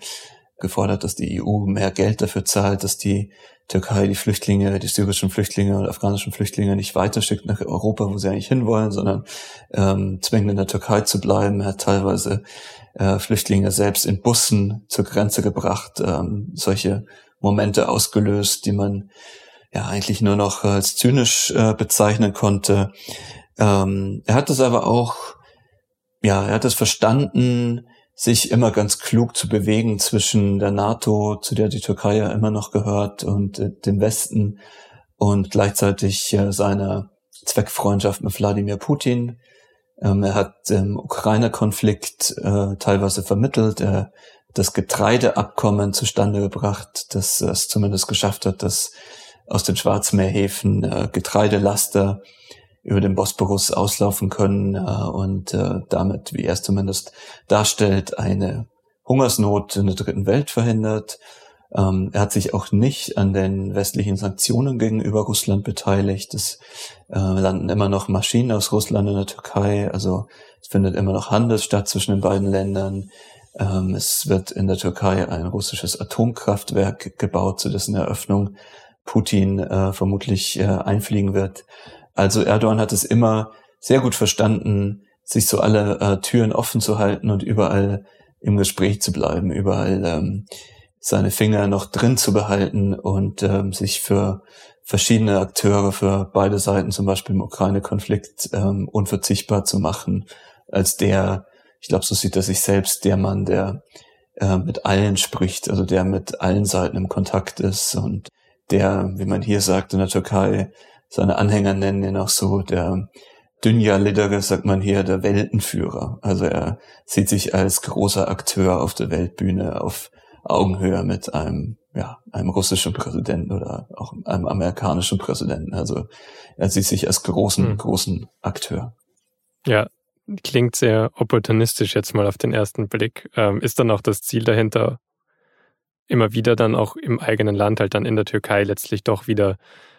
gefordert, dass die EU mehr Geld dafür zahlt, dass die Türkei die Flüchtlinge, die syrischen Flüchtlinge und afghanischen Flüchtlinge nicht weiterschickt nach Europa, wo sie eigentlich hinwollen, sondern ähm, zwingend in der Türkei zu bleiben. Er hat teilweise äh, Flüchtlinge selbst in Bussen zur Grenze gebracht, ähm, solche Momente ausgelöst, die man ja eigentlich nur noch als zynisch äh, bezeichnen konnte. Ähm, er hat es aber auch, ja, er hat es verstanden, sich immer ganz klug zu bewegen zwischen der NATO, zu der die Türkei ja immer noch gehört, und äh, dem Westen und gleichzeitig äh, seiner Zweckfreundschaft mit Wladimir Putin. Ähm, er hat im Ukraine-Konflikt äh, teilweise vermittelt, er das Getreideabkommen zustande gebracht, das es zumindest geschafft hat, dass aus den Schwarzmeerhäfen äh, Getreidelaster über den Bosporus auslaufen können äh, und äh, damit, wie er es zumindest darstellt, eine Hungersnot in der dritten Welt verhindert. Ähm, er hat sich auch nicht an den westlichen Sanktionen gegenüber Russland beteiligt. Es äh, landen immer noch Maschinen aus Russland in der Türkei. Also es findet immer noch Handel statt zwischen den beiden Ländern. Ähm, es wird in der Türkei ein russisches Atomkraftwerk gebaut, zu dessen Eröffnung Putin äh, vermutlich äh, einfliegen wird. Also Erdogan hat es immer sehr gut verstanden, sich so alle äh, Türen offen zu halten und überall im Gespräch zu bleiben, überall ähm, seine Finger noch drin zu behalten und ähm, sich für verschiedene Akteure, für beide Seiten, zum Beispiel im Ukraine-Konflikt, ähm, unverzichtbar zu machen, als der, ich glaube, so sieht er sich selbst, der Mann, der äh, mit allen spricht, also der mit allen Seiten im Kontakt ist und der, wie man hier sagt, in der Türkei seine Anhänger nennen ihn auch so der Dünja Lidere, sagt man hier, der Weltenführer. Also er sieht sich als großer Akteur auf der Weltbühne auf Augenhöhe mit einem, ja, einem russischen Präsidenten oder auch einem amerikanischen Präsidenten. Also er sieht sich als großen, hm. großen Akteur. Ja, klingt sehr opportunistisch jetzt mal auf den ersten Blick. Ähm, ist dann auch das Ziel dahinter, immer wieder dann auch im eigenen Land, halt dann in der Türkei letztlich doch wieder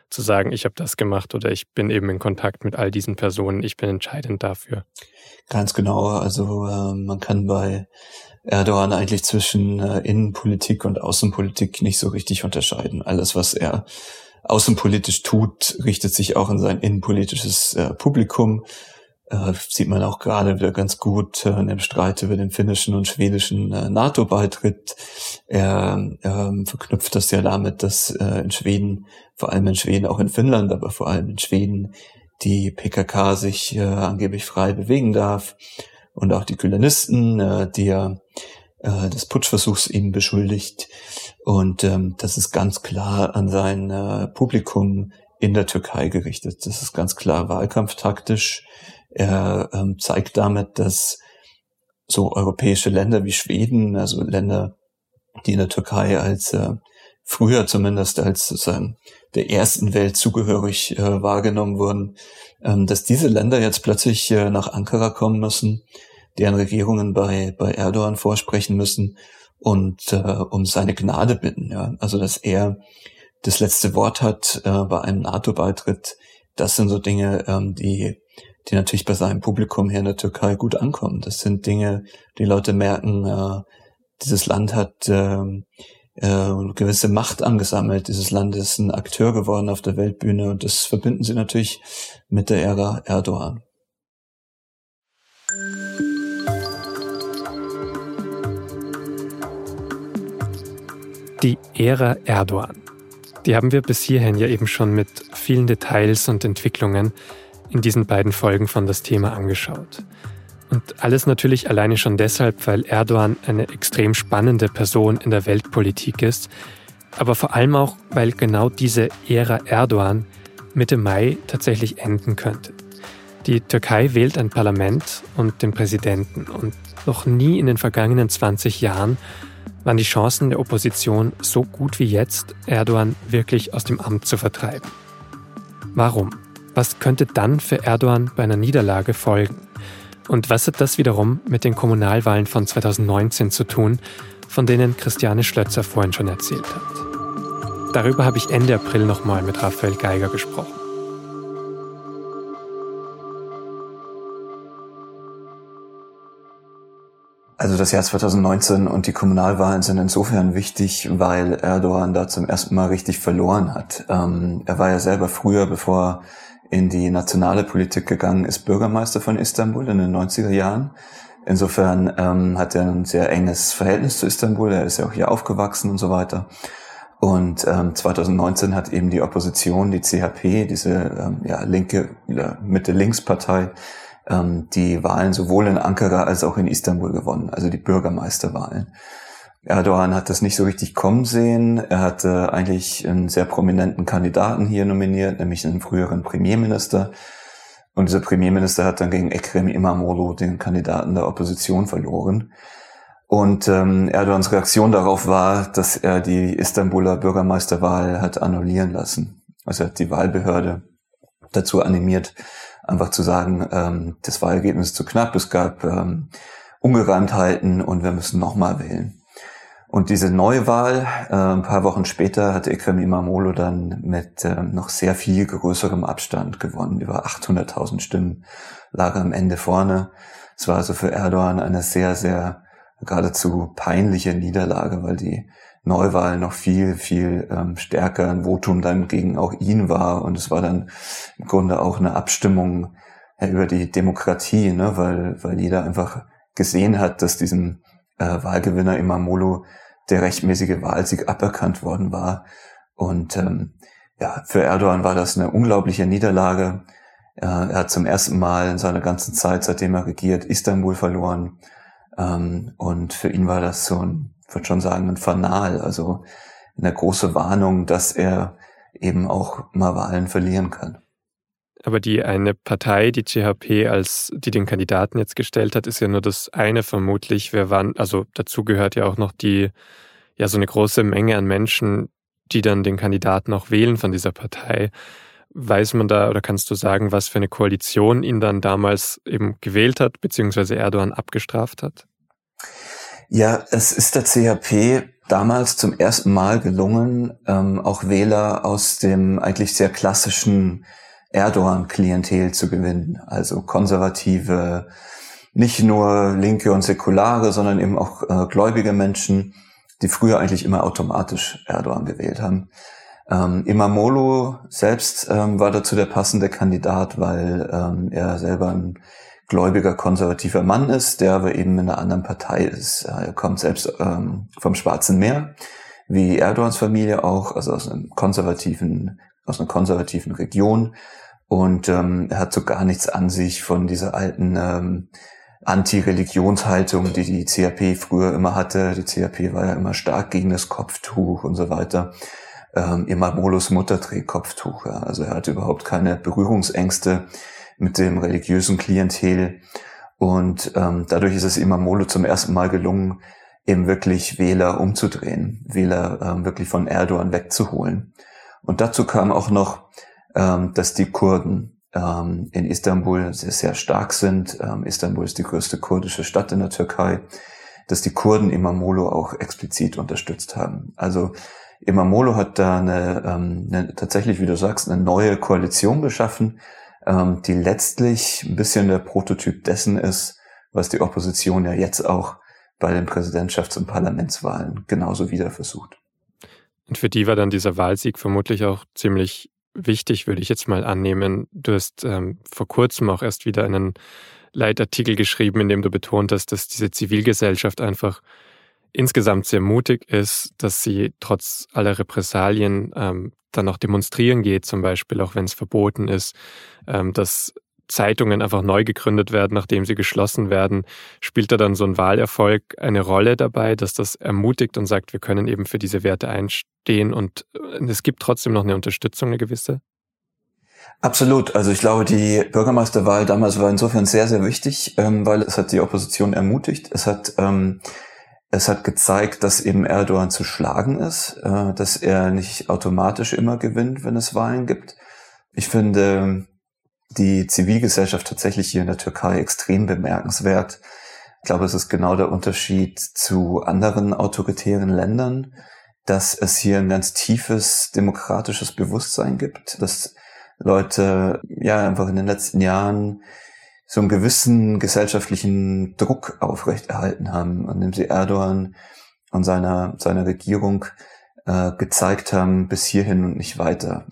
zu sagen, ich habe das gemacht oder ich bin eben in Kontakt mit all diesen Personen, ich bin entscheidend dafür. Ganz genau. Also äh, man kann bei Erdogan eigentlich zwischen äh, Innenpolitik und Außenpolitik nicht so richtig unterscheiden. Alles, was er außenpolitisch tut, richtet sich auch in sein innenpolitisches äh, Publikum äh, sieht man auch gerade wieder ganz gut äh, in dem Streit über den finnischen und schwedischen äh, NATO-Beitritt. Er äh, verknüpft das ja damit, dass äh, in Schweden, vor allem in Schweden, auch in Finnland, aber vor allem in Schweden, die PKK sich äh, angeblich frei bewegen darf und auch die Kühlenisten, äh, die ja äh, des Putschversuchs eben beschuldigt. Und ähm, das ist ganz klar an sein äh, Publikum in der Türkei gerichtet. Das ist ganz klar wahlkampftaktisch er ähm, zeigt damit, dass so europäische Länder wie Schweden, also Länder, die in der Türkei als äh, früher zumindest als sozusagen der ersten Welt zugehörig äh, wahrgenommen wurden, ähm, dass diese Länder jetzt plötzlich äh, nach Ankara kommen müssen, deren Regierungen bei, bei Erdogan vorsprechen müssen und äh, um seine Gnade bitten. Ja? Also dass er das letzte Wort hat äh, bei einem NATO-Beitritt. Das sind so Dinge, ähm, die die natürlich bei seinem Publikum hier in der Türkei gut ankommen. Das sind Dinge, die Leute merken, äh, dieses Land hat äh, äh, gewisse Macht angesammelt. Dieses Land ist ein Akteur geworden auf der Weltbühne und das verbinden sie natürlich mit der Ära Erdogan. Die Ära Erdogan. Die haben wir bis hierhin ja eben schon mit vielen Details und Entwicklungen in diesen beiden Folgen von das Thema angeschaut. Und alles natürlich alleine schon deshalb, weil Erdogan eine extrem spannende Person in der Weltpolitik ist, aber vor allem auch, weil genau diese Ära Erdogan Mitte Mai tatsächlich enden könnte. Die Türkei wählt ein Parlament und den Präsidenten und noch nie in den vergangenen 20 Jahren waren die Chancen der Opposition so gut wie jetzt, Erdogan wirklich aus dem Amt zu vertreiben. Warum? Was könnte dann für Erdogan bei einer Niederlage folgen? Und was hat das wiederum mit den Kommunalwahlen von 2019 zu tun, von denen Christiane Schlötzer vorhin schon erzählt hat? Darüber habe ich Ende April nochmal mit Raphael Geiger gesprochen. Also das Jahr 2019 und die Kommunalwahlen sind insofern wichtig, weil Erdogan da zum ersten Mal richtig verloren hat. Ähm, er war ja selber früher, bevor in die nationale Politik gegangen ist, Bürgermeister von Istanbul in den 90er Jahren. Insofern ähm, hat er ein sehr enges Verhältnis zu Istanbul. Er ist ja auch hier aufgewachsen und so weiter. Und ähm, 2019 hat eben die Opposition, die CHP, diese ähm, ja, linke Mitte-Links-Partei, ähm, die Wahlen sowohl in Ankara als auch in Istanbul gewonnen, also die Bürgermeisterwahlen. Erdogan hat das nicht so richtig kommen sehen. Er hatte eigentlich einen sehr prominenten Kandidaten hier nominiert, nämlich einen früheren Premierminister. Und dieser Premierminister hat dann gegen Ekrem Imamoglu, den Kandidaten der Opposition, verloren. Und ähm, Erdogans Reaktion darauf war, dass er die Istanbuler Bürgermeisterwahl hat annullieren lassen. Also er hat die Wahlbehörde dazu animiert, einfach zu sagen, ähm, das Wahlergebnis ist zu knapp, es gab ähm, Ungereimtheiten und wir müssen nochmal wählen. Und diese Neuwahl, äh, ein paar Wochen später, hat Ekrem Imamoglu dann mit äh, noch sehr viel größerem Abstand gewonnen. Über 800.000 Stimmen lag am Ende vorne. Es war also für Erdogan eine sehr, sehr geradezu peinliche Niederlage, weil die Neuwahl noch viel, viel ähm, stärker ein Votum dann gegen auch ihn war. Und es war dann im Grunde auch eine Abstimmung ja, über die Demokratie, ne? weil, weil jeder einfach gesehen hat, dass diesem äh, Wahlgewinner Imamolo der rechtmäßige Wahlsieg aberkannt worden war. Und ähm, ja, für Erdogan war das eine unglaubliche Niederlage. Äh, er hat zum ersten Mal in seiner ganzen Zeit, seitdem er regiert, Istanbul verloren. Ähm, und für ihn war das so ein würde schon sagen, ein Fanal, also eine große Warnung, dass er eben auch mal Wahlen verlieren kann. Aber die eine Partei, die CHP, als die den Kandidaten jetzt gestellt hat, ist ja nur das eine vermutlich. Wer wann, also dazu gehört ja auch noch die, ja, so eine große Menge an Menschen, die dann den Kandidaten auch wählen von dieser Partei. Weiß man da oder kannst du sagen, was für eine Koalition ihn dann damals eben gewählt hat, beziehungsweise Erdogan abgestraft hat? Ja, es ist der CHP damals zum ersten Mal gelungen, ähm, auch Wähler aus dem eigentlich sehr klassischen Erdogan-Klientel zu gewinnen. Also konservative, nicht nur linke und säkulare, sondern eben auch äh, gläubige Menschen, die früher eigentlich immer automatisch Erdogan gewählt haben. Ähm, Imamolo selbst ähm, war dazu der passende Kandidat, weil ähm, er selber ein gläubiger konservativer Mann ist, der aber eben in einer anderen Partei ist. Er kommt selbst ähm, vom Schwarzen Meer, wie Erdogans Familie auch, also aus einem konservativen, aus einer konservativen Region. Und ähm, er hat so gar nichts an sich von dieser alten ähm, Anti-Religionshaltung, die die CAP früher immer hatte. Die CAP war ja immer stark gegen das Kopftuch und so weiter. Ähm, Imamolus Mutter trägt Kopftuch. Ja. Also er hat überhaupt keine Berührungsängste mit dem religiösen Klientel. Und ähm, dadurch ist es Imamolo zum ersten Mal gelungen, eben wirklich Wähler umzudrehen, Wähler ähm, wirklich von Erdogan wegzuholen. Und dazu kam auch noch, ähm, dass die Kurden ähm, in Istanbul sehr, sehr stark sind. Ähm, Istanbul ist die größte kurdische Stadt in der Türkei, dass die Kurden Imamolo auch explizit unterstützt haben. Also Imamolo hat da eine, ähm, eine tatsächlich, wie du sagst, eine neue Koalition geschaffen, ähm, die letztlich ein bisschen der Prototyp dessen ist, was die Opposition ja jetzt auch bei den Präsidentschafts- und Parlamentswahlen genauso wieder versucht. Und für die war dann dieser Wahlsieg vermutlich auch ziemlich wichtig, würde ich jetzt mal annehmen. Du hast ähm, vor kurzem auch erst wieder einen Leitartikel geschrieben, in dem du betont hast, dass diese Zivilgesellschaft einfach insgesamt sehr mutig ist, dass sie trotz aller Repressalien ähm, dann auch demonstrieren geht, zum Beispiel, auch wenn es verboten ist, ähm, dass Zeitungen einfach neu gegründet werden, nachdem sie geschlossen werden. Spielt da dann so ein Wahlerfolg eine Rolle dabei, dass das ermutigt und sagt, wir können eben für diese Werte einstehen und äh, es gibt trotzdem noch eine Unterstützung, eine gewisse? Absolut. Also ich glaube, die Bürgermeisterwahl damals war insofern sehr, sehr wichtig, ähm, weil es hat die Opposition ermutigt. Es hat ähm, es hat gezeigt, dass eben Erdogan zu schlagen ist, äh, dass er nicht automatisch immer gewinnt, wenn es Wahlen gibt. Ich finde die Zivilgesellschaft tatsächlich hier in der Türkei extrem bemerkenswert. Ich glaube, es ist genau der Unterschied zu anderen autoritären Ländern, dass es hier ein ganz tiefes demokratisches Bewusstsein gibt, dass Leute ja einfach in den letzten Jahren so einen gewissen gesellschaftlichen Druck aufrechterhalten haben, an dem sie Erdogan und seiner, seiner Regierung äh, gezeigt haben, bis hierhin und nicht weiter.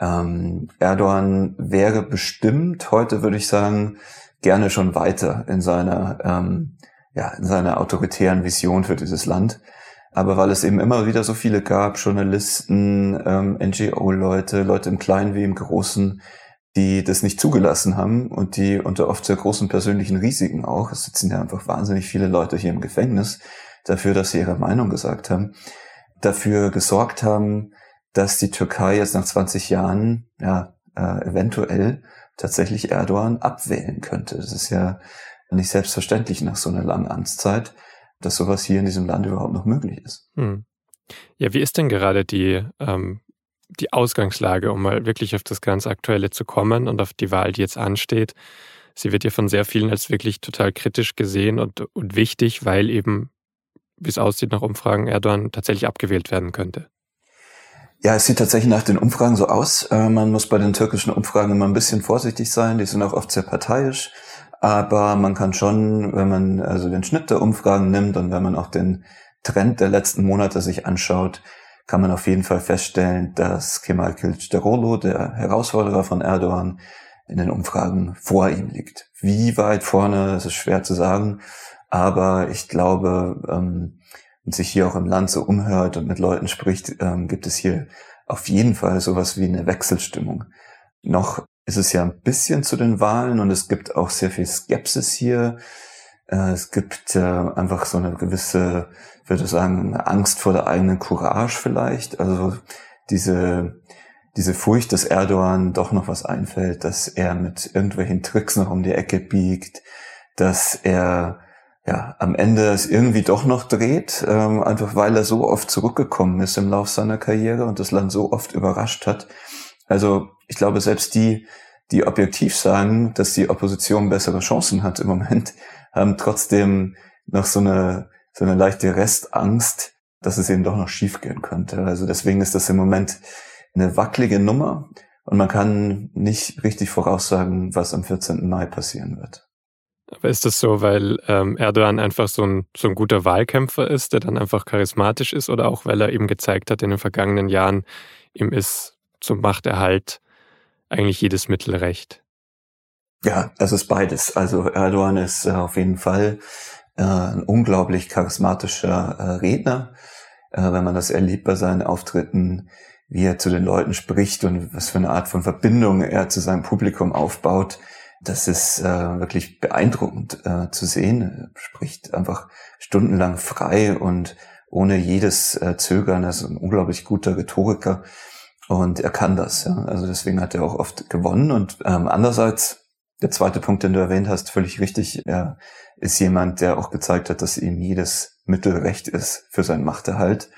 Ähm, Erdogan wäre bestimmt, heute würde ich sagen, gerne schon weiter in seiner, ähm, ja, in seiner autoritären Vision für dieses Land. Aber weil es eben immer wieder so viele gab, Journalisten, ähm, NGO-Leute, Leute im Kleinen wie im Großen, die das nicht zugelassen haben und die unter oft sehr großen persönlichen Risiken auch, es sitzen ja einfach wahnsinnig viele Leute hier im Gefängnis, dafür, dass sie ihre Meinung gesagt haben, dafür gesorgt haben, dass die Türkei jetzt nach 20 Jahren ja äh, eventuell tatsächlich Erdogan abwählen könnte. Das ist ja nicht selbstverständlich nach so einer langen Amtszeit, dass sowas hier in diesem Land überhaupt noch möglich ist. Hm. Ja, wie ist denn gerade die ähm, die Ausgangslage, um mal wirklich auf das ganz Aktuelle zu kommen und auf die Wahl, die jetzt ansteht. Sie wird ja von sehr vielen als wirklich total kritisch gesehen und, und wichtig, weil eben, wie es aussieht nach Umfragen, Erdogan tatsächlich abgewählt werden könnte. Ja, es sieht tatsächlich nach den Umfragen so aus. Äh, man muss bei den türkischen Umfragen immer ein bisschen vorsichtig sein. Die sind auch oft sehr parteiisch. Aber man kann schon, wenn man also den Schnitt der Umfragen nimmt und wenn man auch den Trend der letzten Monate sich anschaut, kann man auf jeden Fall feststellen, dass Kemal Kılıçdaroğlu, der Herausforderer von Erdogan, in den Umfragen vor ihm liegt. Wie weit vorne, das ist schwer zu sagen, aber ich glaube, ähm, und sich hier auch im Land so umhört und mit Leuten spricht, ähm, gibt es hier auf jeden Fall sowas wie eine Wechselstimmung. Noch ist es ja ein bisschen zu den Wahlen und es gibt auch sehr viel Skepsis hier. Äh, es gibt äh, einfach so eine gewisse, würde sagen, Angst vor der eigenen Courage vielleicht. Also diese, diese Furcht, dass Erdogan doch noch was einfällt, dass er mit irgendwelchen Tricks noch um die Ecke biegt, dass er ja am Ende es irgendwie doch noch dreht, ähm, einfach weil er so oft zurückgekommen ist im Lauf seiner Karriere und das Land so oft überrascht hat. Also ich glaube, selbst die, die objektiv sagen, dass die Opposition bessere Chancen hat im Moment, haben trotzdem noch so eine, so eine leichte Restangst, dass es eben doch noch schiefgehen könnte. Also deswegen ist das im Moment eine wackelige Nummer und man kann nicht richtig voraussagen, was am 14. Mai passieren wird. Aber ist das so, weil ähm, Erdogan einfach so ein, so ein guter Wahlkämpfer ist, der dann einfach charismatisch ist, oder auch weil er eben gezeigt hat in den vergangenen Jahren, ihm ist zum Machterhalt eigentlich jedes Mittel recht? Ja, das ist beides. Also Erdogan ist äh, auf jeden Fall äh, ein unglaublich charismatischer äh, Redner. Äh, wenn man das erlebt bei seinen Auftritten, wie er zu den Leuten spricht und was für eine Art von Verbindung er zu seinem Publikum aufbaut, das ist äh, wirklich beeindruckend äh, zu sehen. Er spricht einfach stundenlang frei und ohne jedes äh, Zögern. Er ist ein unglaublich guter Rhetoriker und er kann das. Ja. Also deswegen hat er auch oft gewonnen. Und ähm, andererseits der zweite Punkt, den du erwähnt hast, völlig richtig. Er ist jemand, der auch gezeigt hat, dass ihm jedes Mittel recht ist für seinen Machterhalt.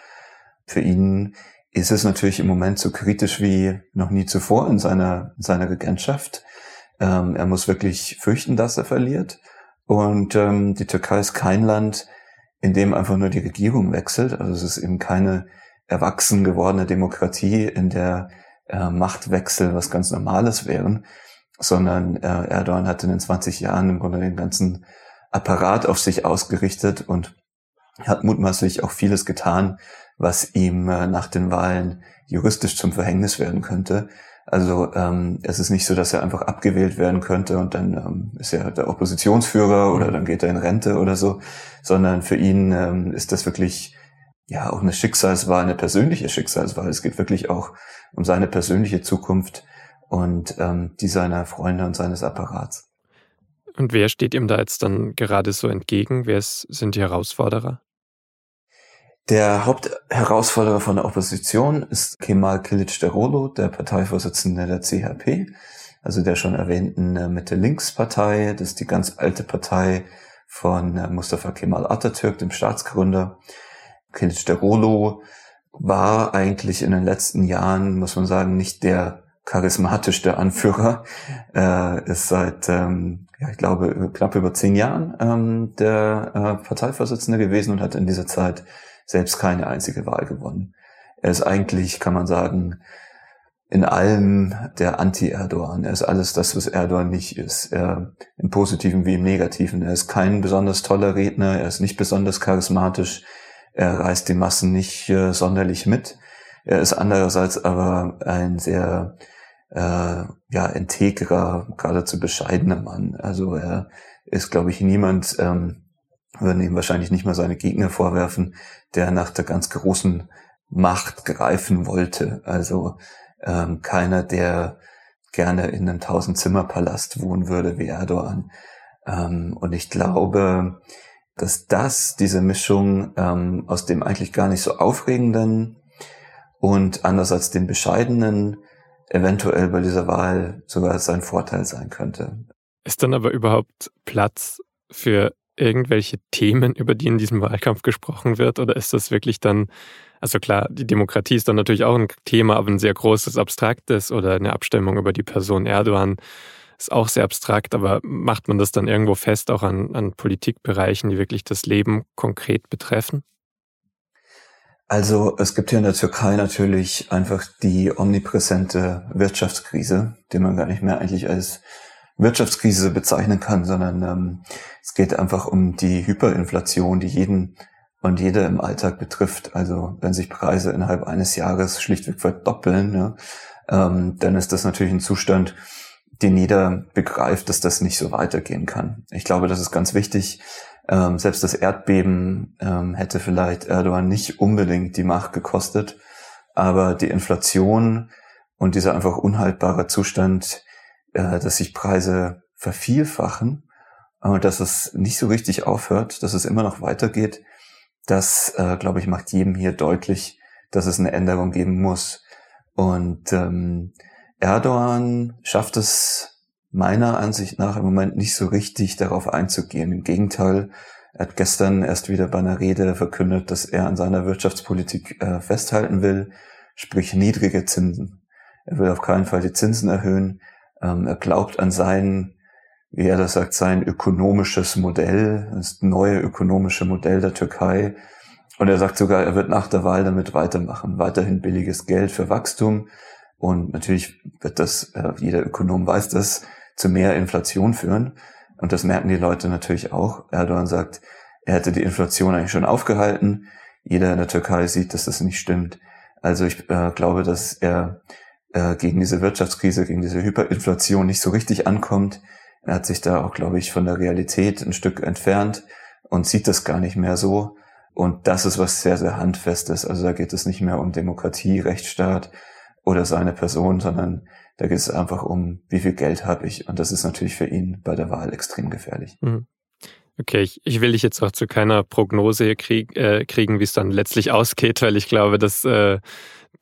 Für ihn ist es natürlich im Moment so kritisch wie noch nie zuvor in seiner, in seiner Regentschaft. Ähm, er muss wirklich fürchten, dass er verliert. Und ähm, die Türkei ist kein Land, in dem einfach nur die Regierung wechselt. Also es ist eben keine erwachsen gewordene Demokratie, in der äh, Machtwechsel was ganz Normales wären, sondern äh, Erdogan hat in den 20 Jahren im Grunde den ganzen Apparat auf sich ausgerichtet und hat mutmaßlich auch vieles getan, was ihm äh, nach den Wahlen juristisch zum Verhängnis werden könnte. Also ähm, es ist nicht so, dass er einfach abgewählt werden könnte und dann ähm, ist er der Oppositionsführer oder dann geht er in Rente oder so, sondern für ihn ähm, ist das wirklich ja auch eine Schicksalswahl, eine persönliche Schicksalswahl. Es geht wirklich auch um seine persönliche Zukunft und ähm, die seiner Freunde und seines Apparats. Und wer steht ihm da jetzt dann gerade so entgegen? Wer ist, sind die Herausforderer? Der Hauptherausforderer von der Opposition ist Kemal Kılıçdaroğlu, der Parteivorsitzende der CHP, also der schon erwähnten äh, Mitte-Links-Partei. Das ist die ganz alte Partei von äh, Mustafa Kemal Atatürk, dem Staatsgründer. Kılıçdaroğlu war eigentlich in den letzten Jahren, muss man sagen, nicht der charismatisch der Anführer, äh, ist seit, ähm, ja, ich glaube, knapp über zehn Jahren ähm, der äh, Parteivorsitzende gewesen und hat in dieser Zeit selbst keine einzige Wahl gewonnen. Er ist eigentlich, kann man sagen, in allem der Anti-Erdogan. Er ist alles das, was Erdogan nicht ist. Er, Im Positiven wie im Negativen. Er ist kein besonders toller Redner, er ist nicht besonders charismatisch, er reißt die Massen nicht äh, sonderlich mit. Er ist andererseits aber ein sehr äh, ja, integrer, geradezu bescheidener Mann. Also er ist, glaube ich, niemand, ähm, würden ihm wahrscheinlich nicht mal seine Gegner vorwerfen, der nach der ganz großen Macht greifen wollte. Also ähm, keiner, der gerne in einem Tausend-Zimmer-Palast wohnen würde wie Erdogan. Ähm, und ich glaube, dass das, diese Mischung ähm, aus dem eigentlich gar nicht so aufregenden und andererseits dem bescheidenen, eventuell bei dieser Wahl sogar sein Vorteil sein könnte. Ist dann aber überhaupt Platz für irgendwelche Themen, über die in diesem Wahlkampf gesprochen wird? Oder ist das wirklich dann also klar, die Demokratie ist dann natürlich auch ein Thema, aber ein sehr großes, abstraktes oder eine Abstimmung über die Person Erdogan ist auch sehr abstrakt, aber macht man das dann irgendwo fest, auch an, an Politikbereichen, die wirklich das Leben konkret betreffen? Also es gibt hier in der Türkei natürlich einfach die omnipräsente Wirtschaftskrise, die man gar nicht mehr eigentlich als Wirtschaftskrise bezeichnen kann, sondern ähm, es geht einfach um die Hyperinflation, die jeden und jeder im Alltag betrifft. Also wenn sich Preise innerhalb eines Jahres schlichtweg verdoppeln, ja, ähm, dann ist das natürlich ein Zustand, den jeder begreift, dass das nicht so weitergehen kann. Ich glaube, das ist ganz wichtig. Ähm, selbst das Erdbeben ähm, hätte vielleicht Erdogan nicht unbedingt die Macht gekostet, aber die Inflation und dieser einfach unhaltbare Zustand, äh, dass sich Preise vervielfachen und dass es nicht so richtig aufhört, dass es immer noch weitergeht, das, äh, glaube ich, macht jedem hier deutlich, dass es eine Änderung geben muss. Und ähm, Erdogan schafft es meiner Ansicht nach im Moment nicht so richtig darauf einzugehen. Im Gegenteil, er hat gestern erst wieder bei einer Rede verkündet, dass er an seiner Wirtschaftspolitik äh, festhalten will, sprich niedrige Zinsen. Er will auf keinen Fall die Zinsen erhöhen. Ähm, er glaubt an seinen wie er das sagt, sein ökonomisches Modell, das neue ökonomische Modell der Türkei. Und er sagt sogar, er wird nach der Wahl damit weitermachen, weiterhin billiges Geld für Wachstum. Und natürlich wird das, äh, jeder Ökonom weiß das, zu mehr Inflation führen. Und das merken die Leute natürlich auch. Erdogan sagt, er hätte die Inflation eigentlich schon aufgehalten. Jeder in der Türkei sieht, dass das nicht stimmt. Also ich äh, glaube, dass er äh, gegen diese Wirtschaftskrise, gegen diese Hyperinflation nicht so richtig ankommt. Er hat sich da auch, glaube ich, von der Realität ein Stück entfernt und sieht das gar nicht mehr so. Und das ist was sehr, sehr handfestes. Also da geht es nicht mehr um Demokratie, Rechtsstaat oder seine Person, sondern da geht es einfach um, wie viel Geld habe ich. Und das ist natürlich für ihn bei der Wahl extrem gefährlich. Mhm. Okay, ich, ich will dich jetzt auch zu keiner Prognose krieg, äh, kriegen, wie es dann letztlich ausgeht, weil ich glaube, dass äh,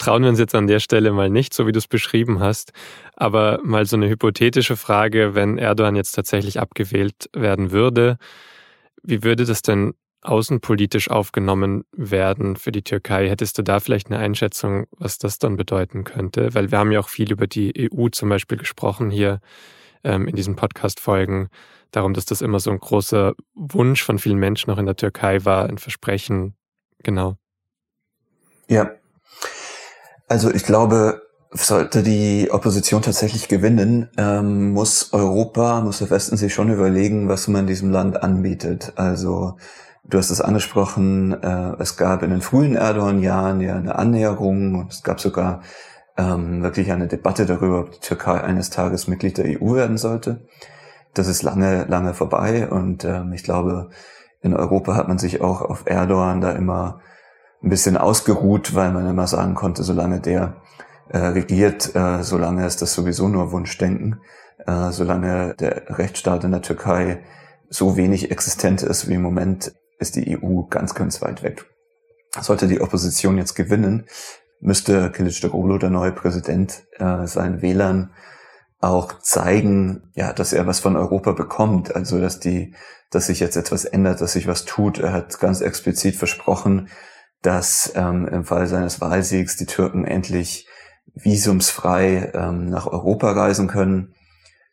trauen wir uns jetzt an der Stelle mal nicht, so wie du es beschrieben hast. Aber mal so eine hypothetische Frage, wenn Erdogan jetzt tatsächlich abgewählt werden würde, wie würde das denn außenpolitisch aufgenommen werden für die Türkei? Hättest du da vielleicht eine Einschätzung, was das dann bedeuten könnte? Weil wir haben ja auch viel über die EU zum Beispiel gesprochen hier ähm, in diesen Podcast-Folgen, darum, dass das immer so ein großer Wunsch von vielen Menschen auch in der Türkei war, ein Versprechen. Genau. Ja, also ich glaube, sollte die Opposition tatsächlich gewinnen, ähm, muss Europa, muss der Westen sich schon überlegen, was man diesem Land anbietet. Also du hast es angesprochen, äh, es gab in den frühen Erdogan-Jahren ja eine Annäherung und es gab sogar ähm, wirklich eine Debatte darüber, ob die Türkei eines Tages Mitglied der EU werden sollte. Das ist lange, lange vorbei und ähm, ich glaube, in Europa hat man sich auch auf Erdogan da immer ein bisschen ausgeruht, weil man immer sagen konnte, solange der äh, regiert, äh, solange ist das sowieso nur Wunschdenken, äh, solange der Rechtsstaat in der Türkei so wenig existent ist wie im Moment, ist die EU ganz, ganz weit weg. Sollte die Opposition jetzt gewinnen, müsste Kılıçdaroğlu, der neue Präsident, äh, seinen Wählern auch zeigen, ja, dass er was von Europa bekommt, also dass die, dass sich jetzt etwas ändert, dass sich was tut. Er hat ganz explizit versprochen, dass ähm, im Fall seines Wahlsiegs die Türken endlich visumsfrei ähm, nach Europa reisen können.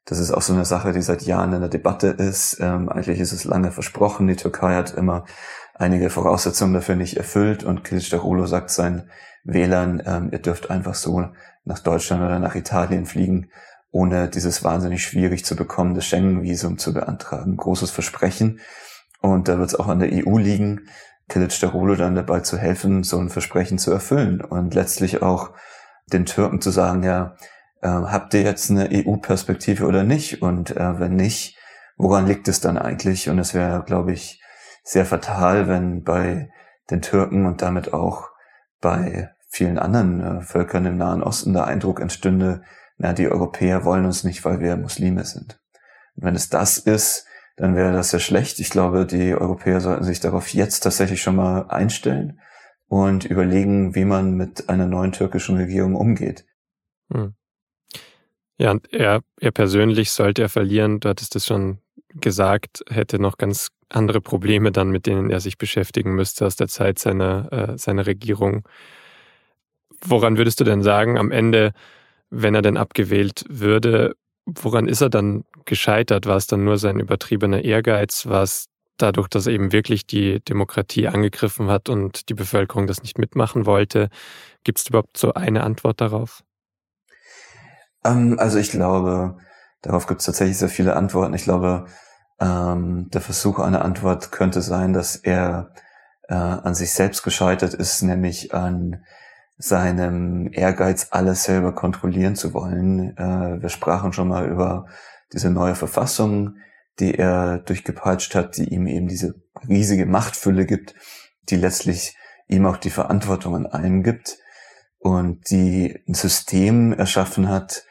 Das ist auch so eine Sache, die seit Jahren in der Debatte ist. Ähm, eigentlich ist es lange versprochen. Die Türkei hat immer einige Voraussetzungen dafür nicht erfüllt und Kılıçdaroğlu sagt seinen Wählern, ähm, ihr dürft einfach so nach Deutschland oder nach Italien fliegen, ohne dieses wahnsinnig schwierig zu bekommende Schengen-Visum zu beantragen. Großes Versprechen. Und da wird es auch an der EU liegen, Kılıçdaroğlu dann dabei zu helfen, so ein Versprechen zu erfüllen und letztlich auch den Türken zu sagen, ja, äh, habt ihr jetzt eine EU-Perspektive oder nicht? Und äh, wenn nicht, woran liegt es dann eigentlich? Und es wäre, glaube ich, sehr fatal, wenn bei den Türken und damit auch bei vielen anderen äh, Völkern im Nahen Osten der Eindruck entstünde, na, die Europäer wollen uns nicht, weil wir Muslime sind. Und wenn es das ist, dann wäre das sehr schlecht. Ich glaube, die Europäer sollten sich darauf jetzt tatsächlich schon mal einstellen und überlegen, wie man mit einer neuen türkischen Regierung umgeht. Hm. Ja, und er, er persönlich sollte er verlieren, du hattest es schon gesagt, hätte noch ganz andere Probleme dann, mit denen er sich beschäftigen müsste aus der Zeit seiner, äh, seiner Regierung. Woran würdest du denn sagen, am Ende, wenn er denn abgewählt würde, woran ist er dann gescheitert? War es dann nur sein übertriebener Ehrgeiz? War es dadurch, dass er eben wirklich die Demokratie angegriffen hat und die Bevölkerung das nicht mitmachen wollte? Gibt es überhaupt so eine Antwort darauf? Ähm, also ich glaube, darauf gibt es tatsächlich sehr viele Antworten. Ich glaube, ähm, der Versuch einer Antwort könnte sein, dass er äh, an sich selbst gescheitert ist, nämlich an seinem Ehrgeiz, alles selber kontrollieren zu wollen. Äh, wir sprachen schon mal über diese neue Verfassung, die er durchgepeitscht hat, die ihm eben diese riesige Machtfülle gibt, die letztlich ihm auch die Verantwortung an allem gibt und die ein System erschaffen hat,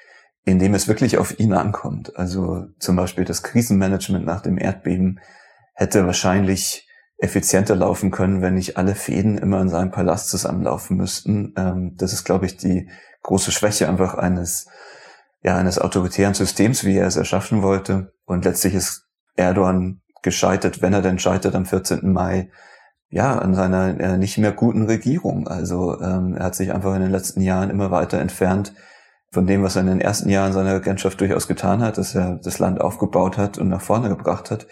in dem es wirklich auf ihn ankommt. Also zum Beispiel das Krisenmanagement nach dem Erdbeben hätte wahrscheinlich effizienter laufen können, wenn nicht alle Fäden immer in seinem Palast zusammenlaufen müssten. Ähm, das ist, glaube ich, die große Schwäche einfach eines, ja, eines autoritären Systems, wie er es erschaffen wollte. Und letztlich ist Erdogan gescheitert, wenn er denn scheitert am 14. Mai, ja, an seiner äh, nicht mehr guten Regierung. Also ähm, er hat sich einfach in den letzten Jahren immer weiter entfernt von dem, was er in den ersten Jahren seiner Regentschaft durchaus getan hat, dass er das Land aufgebaut hat und nach vorne gebracht hat.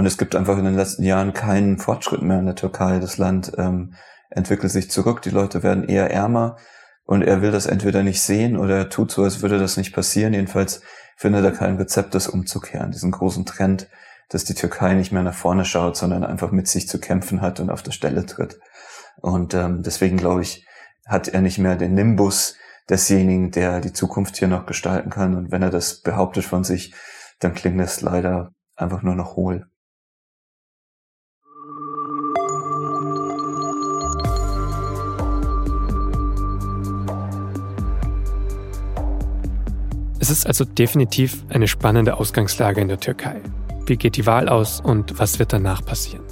Und es gibt einfach in den letzten Jahren keinen Fortschritt mehr in der Türkei. Das Land ähm, entwickelt sich zurück, die Leute werden eher ärmer und er will das entweder nicht sehen oder er tut so, als würde das nicht passieren. Jedenfalls findet er kein Rezept, das umzukehren, diesen großen Trend, dass die Türkei nicht mehr nach vorne schaut, sondern einfach mit sich zu kämpfen hat und auf der Stelle tritt. Und ähm, deswegen glaube ich, hat er nicht mehr den Nimbus desjenigen, der die Zukunft hier noch gestalten kann. Und wenn er das behauptet von sich, dann klingt es leider einfach nur noch hohl. Es ist also definitiv eine spannende Ausgangslage in der Türkei. Wie geht die Wahl aus und was wird danach passieren?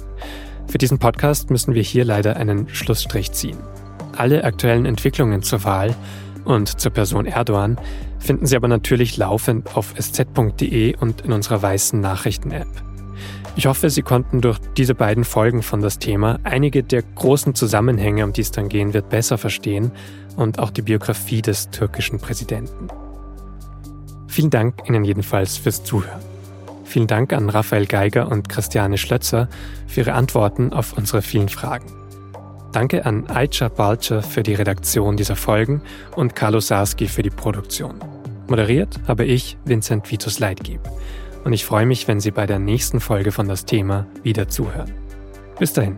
Für diesen Podcast müssen wir hier leider einen Schlussstrich ziehen. Alle aktuellen Entwicklungen zur Wahl und zur Person Erdogan finden Sie aber natürlich laufend auf sz.de und in unserer weißen Nachrichten-App. Ich hoffe, Sie konnten durch diese beiden Folgen von das Thema einige der großen Zusammenhänge, um die es dann gehen wird, besser verstehen und auch die Biografie des türkischen Präsidenten. Vielen Dank Ihnen jedenfalls fürs Zuhören. Vielen Dank an Raphael Geiger und Christiane Schlötzer für Ihre Antworten auf unsere vielen Fragen. Danke an Aicha Balcher für die Redaktion dieser Folgen und Carlo Sarski für die Produktion. Moderiert habe ich, Vincent Vitus Leitgeb. Und ich freue mich, wenn Sie bei der nächsten Folge von das Thema wieder zuhören. Bis dahin.